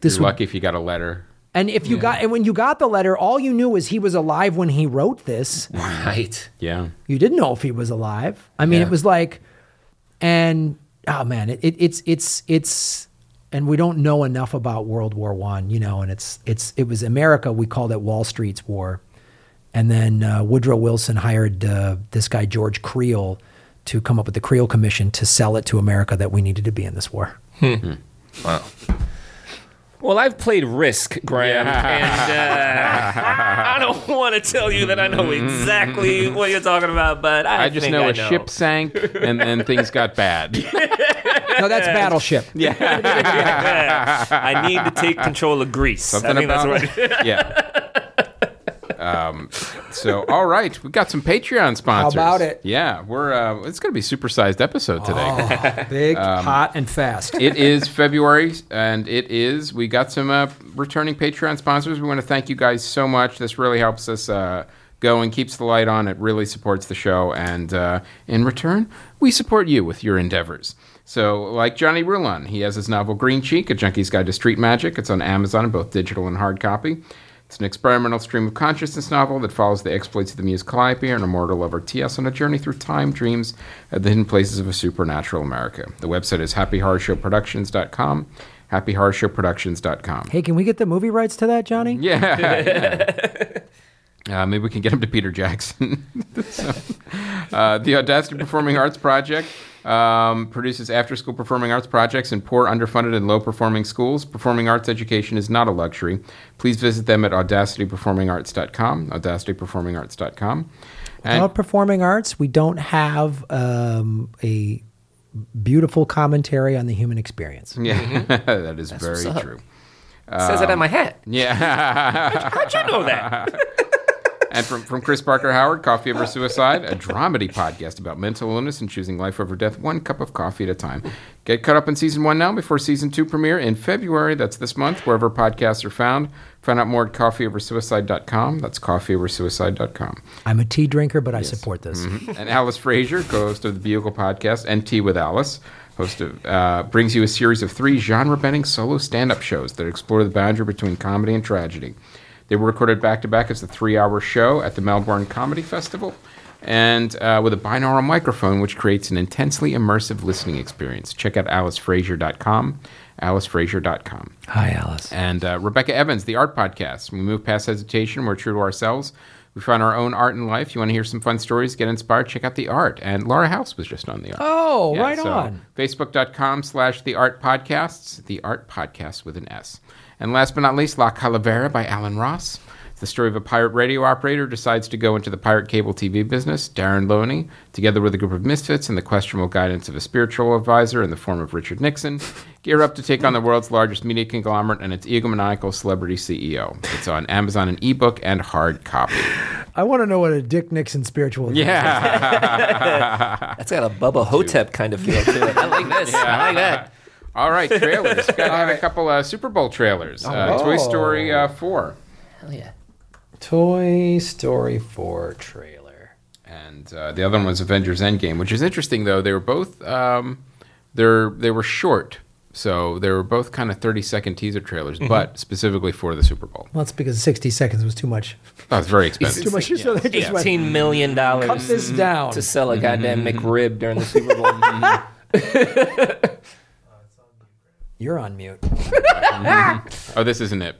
this You're would lucky if you got a letter. And if you got and when you got the letter all you knew was he was alive when he wrote this Right. Yeah. you didn't know if he was alive. I mean, Yeah. it was like, and oh man, it, it, it's it's it's, and we don't know enough about World War One, you know, and it's it's it was America. We called it Wall Street's war, and then uh, Woodrow Wilson hired uh, this guy George Creel to come up with the Creel Commission to sell it to America that we needed to be in this war. Wow. Well, I've played Risk, Graham, and uh, I don't want to tell you that I know exactly what you're talking about, but I, I just think know I a ship sank and then things got bad. No, that's Battleship. Yeah. I need to take control of Greece. I Something think that's about what- Yeah. Um, so all right, we've got some Patreon sponsors. How about it? Yeah, we're uh, it's going to be a supersized episode today. Big, Um, hot, and fast. it is February, and it is. We got some uh, returning Patreon sponsors. We want to thank you guys so much. This really helps us uh, go and keeps the light on. It really supports the show, and uh, in return, we support you with your endeavors. So, like Johnny Rulon, he has his novel Green Cheek: A Junkie's Guide to Street Magic. It's on Amazon in both digital and hard copy. It's an experimental stream of consciousness novel that follows the exploits of the muse Calliope and immortal lover T.S. on a journey through time, dreams, and the hidden places of a supernatural America. The website is happyhorrorshowproductions.com, happyhorrorshowproductions.com. hey, can we get the movie rights to that, Johnny? Yeah. yeah. Uh, maybe we can get him to Peter Jackson. So, uh, the Audacity Performing Arts Project um, produces after school performing arts projects in poor, underfunded, and low performing schools. Performing arts education is not a luxury. Please visit them at audacityperformingarts.com, audacityperformingarts.com. And Without performing arts, we don't have um, a beautiful commentary on the human experience. yeah, that is very true. It says it on my hat. Yeah. How'd you know that? And from, from Chris Parker Howard, Coffee Over Suicide, a dramedy podcast about mental illness and choosing life over death, one cup of coffee at a time. Get caught up in season one now before season two premiere in February. That's this month, wherever podcasts are found. Find out more at coffeeoversuicide.com. That's coffeeoversuicide.com. I'm a tea drinker, but I support this. And Alice Fraser, co-host of the Bugle podcast and Tea with Alice, host of uh, brings you a series of three genre-bending solo stand-up shows that explore the boundary between comedy and tragedy. They were recorded back-to-back as a three-hour show at the Melbourne Comedy Festival, and uh, with a binaural microphone, which creates an intensely immersive listening experience. Check out AliceFraser.com, AliceFraser.com. Hi, Alice. And uh, Rebecca Evans, the Art Podcast. We move past hesitation. We're true to ourselves. We find our own art in life. You want to hear some fun stories, get inspired, check out the art. And Laura House was just on the art. Oh, Yeah, right so on. Facebook.com slash The Art Podcasts, The Art Podcast with an S. And last but not least, La Calavera by Alan Ross. It's the story of a pirate radio operator decides to go into the pirate cable TV business. Darren Loney, together with a group of misfits and the questionable guidance of a spiritual advisor in the form of Richard Nixon, gear up to take on the world's largest media conglomerate and its egomaniacal celebrity CEO. It's on Amazon in ebook and hard copy. I want to know what a Dick Nixon spiritual. Yeah. That's got a Bubba Ho-Tep kind of feel to it. I like this. I like that. All right, trailers. Got to have a couple uh, Super Bowl trailers. Uh, Toy Story uh, 4. Hell yeah. Toy Story 4 trailer. and uh, the other one was Avengers Endgame, which is interesting though. They were both um, they're they were short, so they were both kind of thirty second teaser trailers, but specifically for the Super Bowl. Well, that's because 60 seconds was too much. That was very expensive. Too much. So they just went, Eighteen million cut dollars this down. to sell a goddamn McRib during the Super Bowl. You're on mute. Mm-hmm. oh, this isn't it.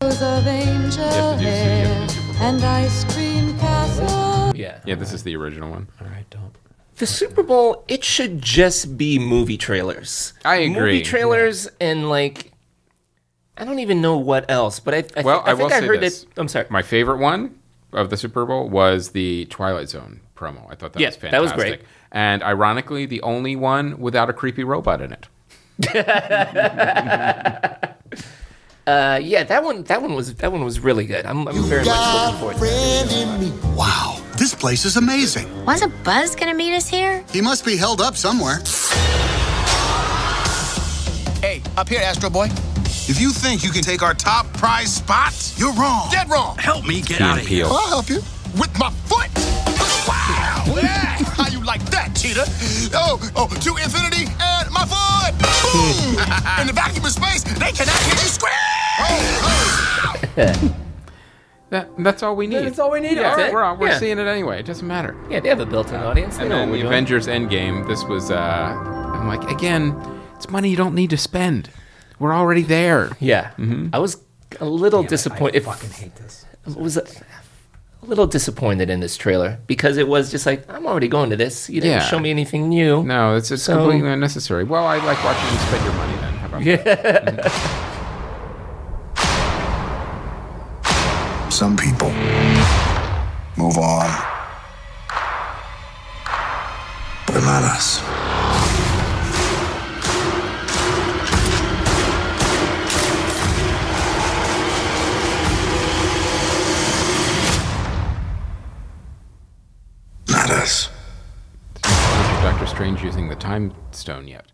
of angel have to do- you have to hair do Super Bowl. and ice cream castle. yeah. Yeah, this is the original one. All right, don't. The Super Bowl, it should just be movie trailers. I agree. Movie trailers and like, I don't even know what else. But I, I, Well, thi- I I think will I say heard this. that. I'm sorry. My favorite one of the Super Bowl was the Twilight Zone promo. I thought that Yeah, was fantastic. that was great. And ironically, the only one without a creepy robot in it. Uh, yeah, that one. That one was that one was really good. I'm, I'm very much looking forward to that. Wow, this place is amazing. Wasn't Buzz gonna meet us here? He must be held up somewhere. Hey, up here, Astro Boy. If you think you can take our top prize spot, you're wrong. Dead wrong. Help me get out of here. I'll help you. With my foot. Wow. Yeah. How you like that, cheetah? Oh, oh, to infinity and my foot. Boom. In the vacuum of space, they cannot hear you scream. Oh, oh. That, that's all we need. That's all we need? Yeah, All right. we're, we're Yeah. seeing it anyway. It doesn't matter. Yeah, they have a built-in audience. They And know then the we're doing. Avengers Endgame, this was, uh, I'm like, again, it's money you don't need to spend. We're already there. Yeah, I was a little disappointed. I fucking hate this. Was a, a little disappointed in this trailer because it was just like I'm already going to this. You didn't Yeah. show me anything new. No, it's, it's So- completely unnecessary. Well, I like watching you spend your money then. How about that? Some people move on. But not us. Not us. Doctor Strange using the time stone yet?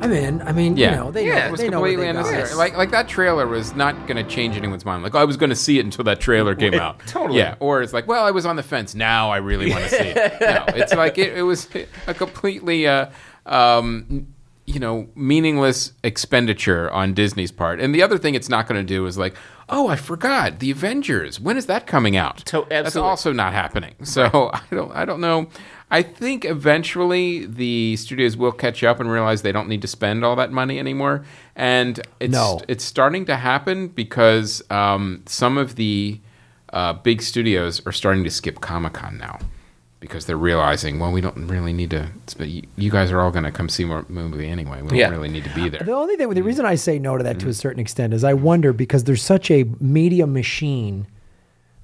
I'm in. I mean, Yeah, you know, they Yeah, know, It was they completely they got. unnecessary. Like, like that trailer was not going to change anyone's mind. Like, oh, I was going to see it until that trailer came out. totally. Yeah. Or it's like, well, I was on the fence. Now I really want to see it. No, it's like it, it was a completely, uh, um, you know, meaningless expenditure on Disney's part. And the other thing it's not going to do is like, oh, I forgot the Avengers. When is that coming out? To- That's also not happening. So I don't, I don't know. I think eventually the studios will catch up and realize they don't need to spend all that money anymore. And it's No. it's starting to happen because um, some of the uh, big studios are starting to skip Comic Con now because they're realizing, well, we don't really need to. But you, you guys are all going to come see more movie anyway. We don't Yeah. really need to be there. The only thing, the mm-hmm. reason I say no to that Mm-hmm. to a mm-hmm. certain extent is I wonder because there's such a media machine.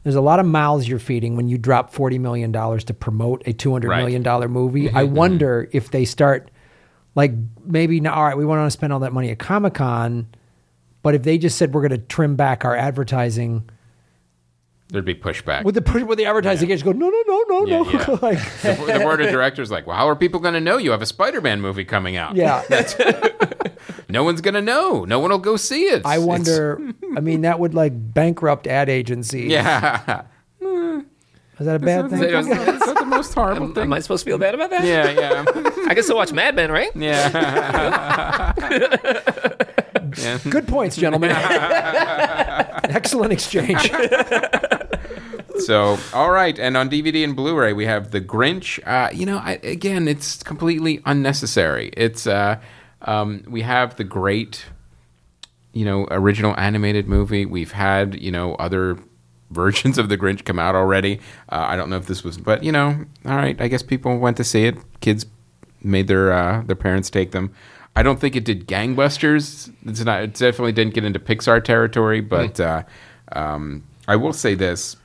There's a lot of mouths you're feeding when you drop forty million dollars to promote a two hundred million Right. dollar movie. Mm-hmm. I wonder if they start like maybe now, all right, we want to spend all that money at Comic Con, but if they just said we're going to trim back our advertising There'd be pushback. with the push with the advertising, yeah. just go no no no no Yeah, no yeah. like the, the board of directors like, well, how are people going to know you have a Spider-Man movie coming out? yeah. No one's going to know. No one will go see it. I wonder. I mean, that would like bankrupt ad agencies. yeah. is that a bad thing? Is that is that the most horrible Am, thing? am I supposed to feel bad about that? yeah, yeah, I can still watch Mad Men, right? yeah. Good points, gentlemen. Excellent exchange. So, all right, and on DVD and Blu-ray, we have The Grinch. Uh, you know, I, again, it's completely unnecessary. It's uh, um, we have the great, you know, original animated movie. We've had you know other versions of the Grinch come out already. Uh, I don't know if this was, but you know, all right. I guess people went to see it. Kids made their uh, their parents take them. I don't think it did gangbusters. It's not. It definitely didn't get into Pixar territory. But uh, um, I will say this: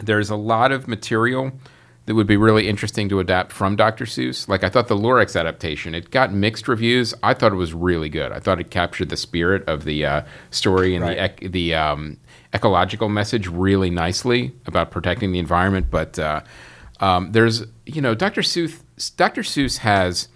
there's a lot of material that would be really interesting to adapt from Dr. Seuss. Like I thought the Lorax adaptation, it got mixed reviews. I thought it was really good. I thought it captured the spirit of the uh, story and the ec- the um, ecological message really nicely about protecting the environment. But uh, um, there's you know Dr. Seuss. Dr. Seuss has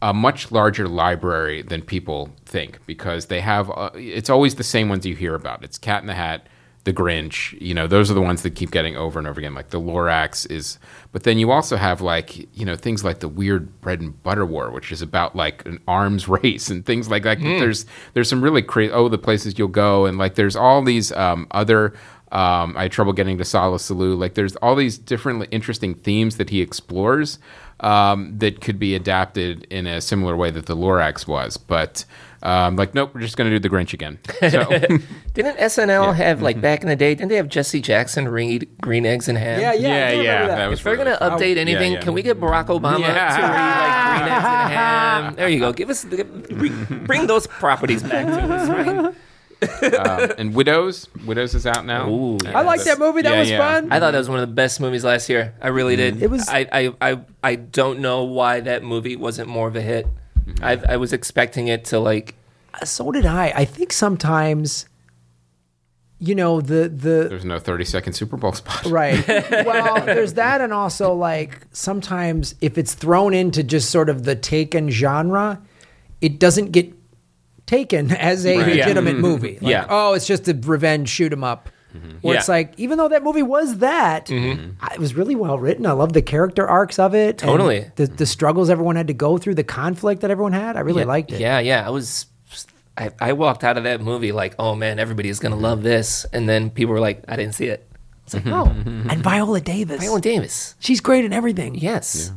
a much larger library than people think because they have uh, it's always the same ones you hear about. It's Cat in the Hat, The Grinch, you know, those are the ones that keep getting over and over again like the Lorax is but then you also have like, you know, things like the weird bread and butter war which is about like an arms race and things like that. There's there's some really crazy oh the places you'll go and like there's all these um, other um, I had trouble getting to Solla Sollew. Like, there's all these different interesting themes that he explores um, that could be adapted in a similar way that the Lorax was. But, um, like, nope, we're just going to do the Grinch again. So, Didn't SNL have like back in the day? Didn't they have Jesse Jackson read Green Eggs and Ham? Yeah, yeah, yeah, yeah, that. that was If we're really gonna fun. update Yeah, anything, yeah. can we get Barack Obama Yeah. to read like Green Eggs and Ham? There you go. Give us bring, bring those properties back to us, right? um, and Widows, Widows is out now. Ooh, And I like that movie. That yeah, was yeah. fun. I thought that was one of the best movies last year. I really did. It was- I, I, I, I don't know why that movie wasn't more of a hit. I, I was expecting it to like. Uh, so did I. I think sometimes, you know, the the There's no 30 second Super Bowl spot. right. well, there's that, and also like sometimes if it's thrown into just sort of the Taken genre, it doesn't get taken as a Right. Yeah. legitimate movie. Like, Yeah. Oh, it's just a revenge shoot 'em up. Mm-hmm. Where it's like, even though that movie was that, mm-hmm. I- it was really well written. I love the character arcs of it. Totally. The, the mm-hmm. struggles everyone had to go through, the conflict that everyone had. I really liked it. Yeah, yeah. I was. I, I walked out of that movie like, oh man, everybody's gonna love this, and then people were like, I didn't see it. It's like, oh, And Viola Davis. Viola Davis. She's great in everything. Yes. Yeah.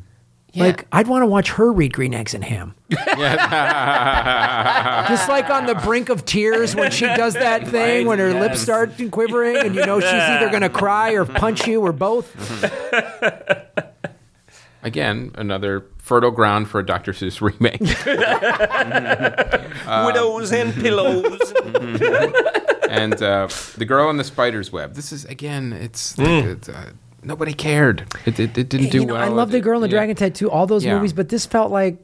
Like, I'd want to watch her read Green Eggs and Ham. Just like on the brink of tears when she does that thing, when her lips start quivering, and you know she's either going to cry or punch you or both. Again, another fertile ground for a Dr. Seuss remake. Widows and pillows. and uh, the girl in the spider's web. This is again, it's, it's uh, nobody cared. It, it, it didn't do you know, well. I love the girl in the yeah. Dragon Tattoo, all those Yeah. movies, but this felt like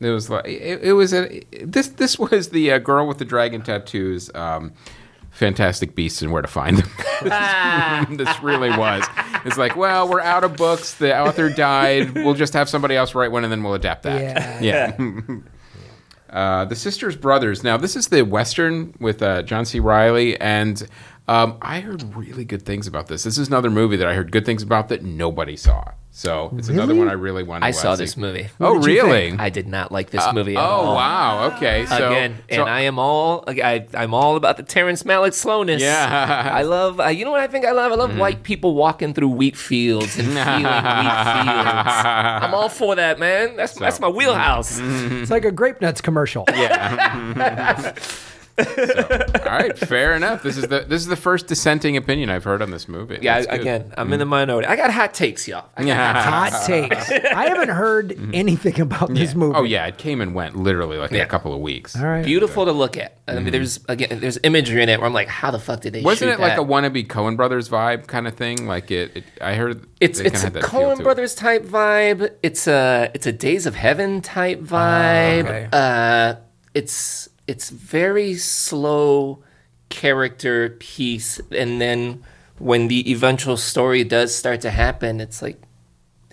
It was like it, it was a this this was the uh, girl with the dragon tattoos. Um, Fantastic Beasts and Where to Find Them. this really was. It's like, well, we're out of books. The author died. We'll just have somebody else write one, and then we'll adapt that. Yeah. yeah. Uh, the Sisters Brothers. Now, this is the Western with uh, John C. Reilly, and um, I heard really good things about this. This is another movie that I heard good things about that nobody saw. So it's another one I really want to I uh, saw see. this movie. Oh, really? I did not like this movie at oh, all. wow. Okay. So, Again, so- and I am all I, I'm all about the Terrence Malick slowness. Yeah. I love. Uh, you know what I think I love? I love white people walking through wheat fields and feeling wheat fields. I'm all for that, man. That's that's my wheelhouse. it's like a grape nuts commercial. Yeah. All right, fair enough. This is the this is the first dissenting opinion I've heard on this movie. Yeah, That's good. again, I'm in mm-hmm. the minority. I got hot takes, y'all. I got Hot takes. I haven't heard mm-hmm. anything about this movie. Oh yeah, it came and went literally like Yeah. a couple of weeks. All right. beautiful to look at. I mean, mm-hmm. there's again, there's imagery in it where I'm like, how the fuck did they? Wasn't shoot it like that? a wannabe Coen Brothers vibe kind of thing? Like it, it I heard It's it's a Coen that feel Coen to it. Brothers type vibe. It's a it's a Days of Heaven type ah, vibe. okay. Uh, it's it's very slow character piece, and then when the eventual story does start to happen, it's like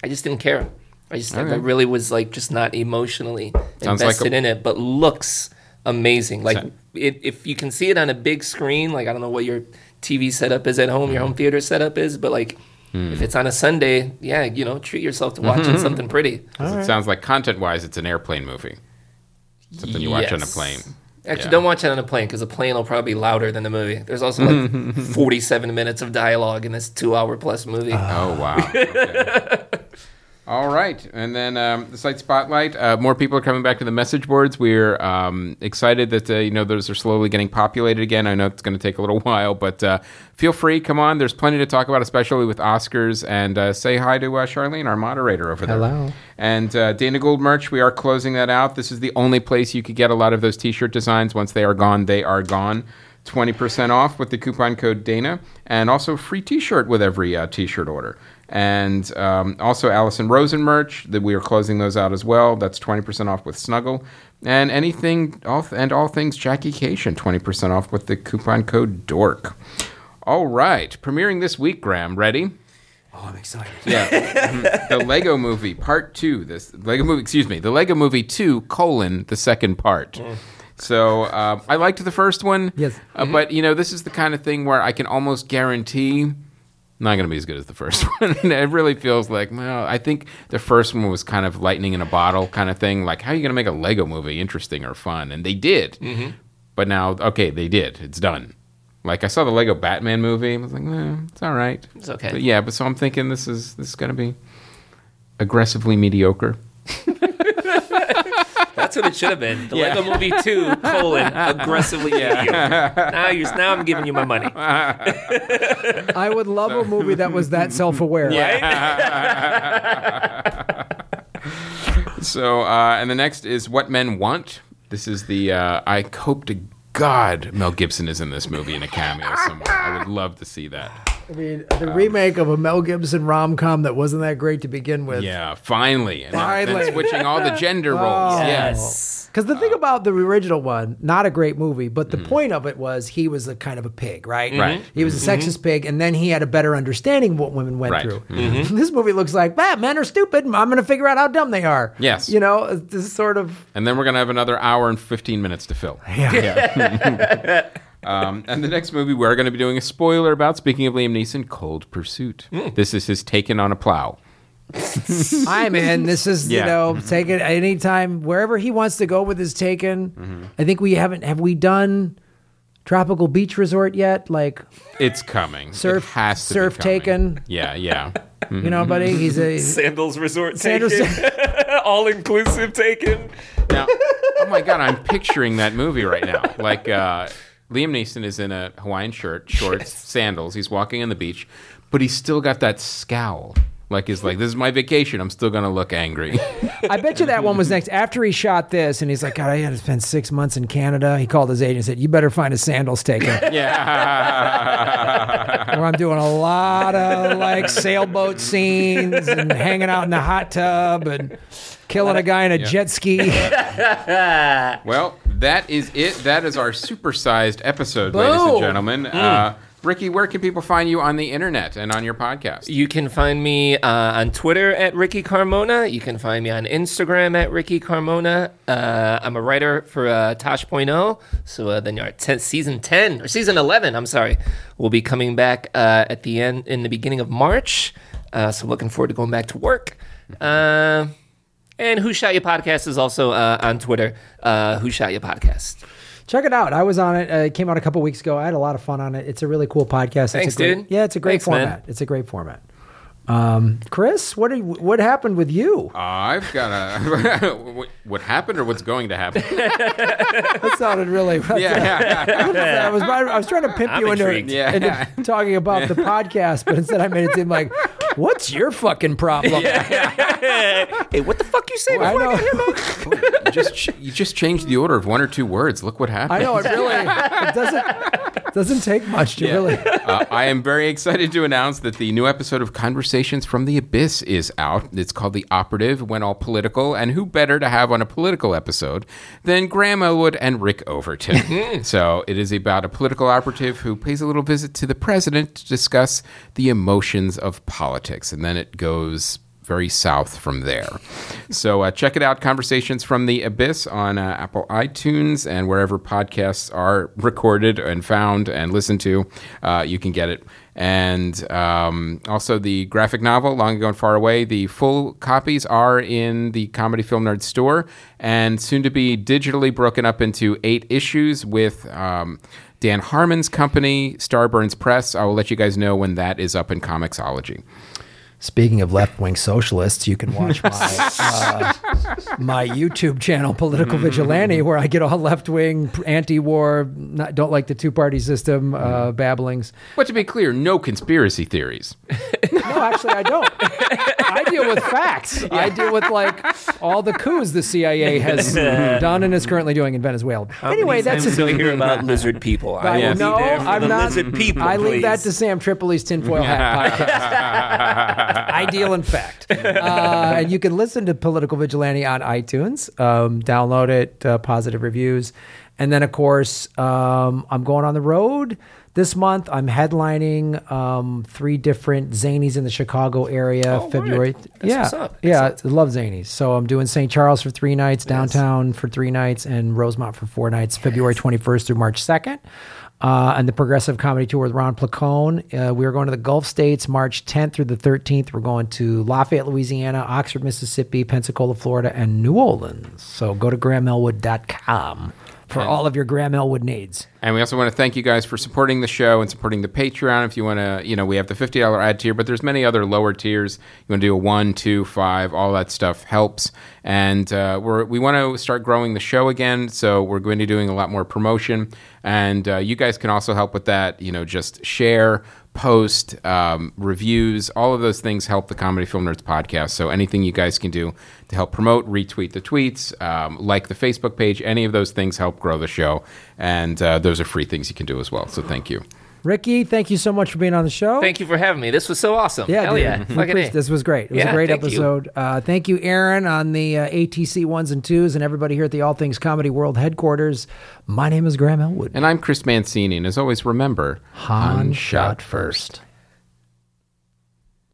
I just didn't care. I just I really was like just not emotionally Sounds like invested a- in it, but looks amazing. Like So- it, if you can see it on a big screen, like I don't know what your TV setup is at home, your home theater setup is, but like Hmm. if it's on a Sunday, yeah, you know, treat yourself to watching something pretty. 'Cause It sounds like content wise, it's an airplane movie. Something you watch on a plane. Actually, Yeah. don't watch it on a plane because the plane will probably be louder than the movie. There's also like 47 minutes of dialogue in this two-hour plus movie. Oh wow. Okay. All right, and then um, the site spotlight. Uh, more people are coming back to the message boards. We're um, excited that uh, you know those are slowly getting populated again. I know it's going to take a little while, but uh, feel free. Come on, there's plenty to talk about, especially with Oscars. And uh, say hi to uh, Charlene, our moderator over there. Hello. And uh, Dana Gould merch. We are closing that out. This is the only place you could get a lot of those T-shirt designs. Once they are gone, they are gone. 20% off with the coupon code Dana, and also free T-shirt with every uh, T-shirt order. And um, also Allison Rosen merch that we are closing those out as well. That's 20% off with Snuggle, and anything all and all things Jackie Kashian 20% off with the coupon code Dork. All right, premiering this week. Graham, ready? Oh, I'm excited. Yeah, the Lego Movie Part Two. This Lego Movie, excuse me, the Lego Movie Two colon the second part. So um, I liked the first one. Yes. uh, but you know this is the kind of thing where I can almost guarantee not going to be as good as the first one. it really feels like well, I think the first one was kind of lightning in a bottle kind of thing. Like how are you going to make a Lego movie interesting or fun? And they did. But now, okay, they did. It's done. Like I saw the Lego Batman movie. I was like, eh, it's all right. It's okay. But yeah, but so I'm thinking this is this is gonna be aggressively mediocre. That's what it should have been. The Lego Movie 2, colon, aggressively mediocre. Now, you're, now I'm giving you my money. I would love a movie that was that self-aware. So uh, and the next is What Men Want. This is the uh, I hope to God Mel Gibson is in this movie in a cameo somewhere. I would love to see that. I mean, the remake of a Mel Gibson rom-com that wasn't that great to begin with. Yeah, finally. And Finally. switching all the gender roles. Yes. Because the thing about the original one, not a great movie, but the Mm-hmm. point of it was he was a kind of a pig, right? Right. He was a sexist pig, and then he had a better understanding of what women went Right. through. Mhm. This movie looks like, ah, men are stupid. I'm going to figure out how dumb they are. Yes. You know, this is sort of. And then we're gonna have another hour and fifteen minutes to fill. Yeah. Um, and the next movie we're going to be doing a spoiler about. Speaking of Liam Neeson, Cold Pursuit. This is his Taken on a Plow. I'm in. This is, Yeah. you know, take it anytime, wherever he wants to go with his taken. Mm-hmm. I think we haven't, have we done Tropical Beach Resort yet? Like, It's coming. Surf- it has to surf be taken. Yeah, yeah. you know, buddy, he's a. Sandals Resort Sandals- taken. All inclusive taken. Now, oh my god, I'm picturing that movie right now. Like uh, Liam Neeson is in a Hawaiian shirt, shorts, sandals. He's walking on the beach, but he's still got that scowl. Like he's like, "This is my vacation. I'm still gonna look angry." I bet you that one was next. After he shot this, and he's like, God, I had to spend six months in Canada. He called his agent and said, You better find a sandals taken. yeah. Where I'm doing a lot of like sailboat scenes and hanging out in the hot tub and killing a guy in a jet ski. well, that is it. That is our supersized episode, ladies and Boom. gentlemen. Uh, Ricky, where can people find you on the internet and on your podcast? You can find me uh, on Twitter at Ricky Carmona. You can find me on Instagram at Ricky Carmona. Uh, I'm a writer for uh, Tosh.0. So uh, then our te- season 10 or season 11, I'm sorry, will be coming back uh, at the end in the beginning of March. Uh, so looking forward to going back to work. Uh, and Who Shot Ya Podcast is also uh, on Twitter. Uh, Who Shot Ya Podcast. Check it out. I was on it. Uh, it came out a couple weeks ago. I had a lot of fun on it. It's a really cool podcast. It's Thanks, a great, dude. Yeah, it's a great Thanks, man. format. It's a great format. Um, Chris, what are you, what happened with you? I've got a what- what happened or what's going to happen. That sounded really. yeah. Yeah. I was I was trying to pimp I'm you into. Yeah. into talking about the podcast, but instead I made it seem like, "What's your fucking problem?" Hey, what the fuck you say I before I, got know. just ch- you just changed the order of one or two words. Look what happened. I know it really. It doesn't doesn't take much to really. uh, I am very excited to announce that the new episode of Conversations from the Abyss is out. It's called The Operative, went all political, and who better to have on a political episode than Graham Elwood and Rick Overton? so it is about a political operative who pays a little visit to the president to discuss the emotions of politics, and then it goes very south from there. So uh, check it out, Conversations from the Abyss on uh, Apple iTunes and wherever podcasts are recorded and found and listened to. Uh, you can get it. And um, also the graphic novel, Long Ago and Far Away. The full copies are in the Comedy Film Nerd store and soon to be digitally broken up into eight issues with. Um, Dan Harmon's company, Starburns Press. I will let you guys know when that is up in Comixology. Speaking of left wing socialists, you can watch my uh, my YouTube channel, Political Vigilante, where I get all left wing, anti war, don't like the two party system uh, babblings. But to be clear, no conspiracy theories. No, actually, I don't. I deal with facts. I deal with like all the coups the CIA has done and is currently doing in Venezuela. anyway, that's I'm just. still hear about lizard people. I I- will be no, there for I'm the not. lizard people. I leave that to Sam Tripoli's tinfoil hat podcast. I deal in fact. Uh, and you can listen to Political Vigilante on iTunes. Um, download it, uh, positive reviews. And then, of course, um, I'm going on the road this month. I'm headlining um, three different Zanies in the Chicago area. Oh, February. yeah, yeah. I love Zanies. So I'm doing St. Charles for three nights, downtown for three nights, and Rosemont for four nights. February 21st through March 2nd. Uh, and the Progressive Comedy Tour with Ron Placone. Uh, we are going to the Gulf States March 10th through the 13th. We're going to Lafayette, Louisiana, Oxford, Mississippi, Pensacola, Florida, and New Orleans. So go to grahamelwood.com for all of your Graham Elwood needs. And we also want to thank you guys for supporting the show and supporting the Patreon. If you want to, you know, we have the fifty dollar ad tier, but there's many other lower tiers. You want to do a one, two, five, all that stuff helps. And uh, we're we want to start growing the show again, so we're going to be doing a lot more promotion. And uh, you guys can also help with that. You know, just share, post, um, reviews, all of those things help the Comedy Film Nerds podcast. So anything you guys can do to help promote, retweet the tweets, um, like the Facebook page, any of those things help grow the show. And uh, those are free things you can do as well. So thank you. Ricky, thank you so much for being on the show. Thank you for having me. This was so awesome. Yeah, Hell dude. yeah. We Fucking appreciate- A. This was great. It was Yeah, a great thank you. episode. Uh, thank you, Aaron, on the uh, ATC ones and twos, and everybody here at the All Things Comedy World headquarters. My name is Graham Elwood. And I'm Chris Mancini. And as always, remember, Han shot first.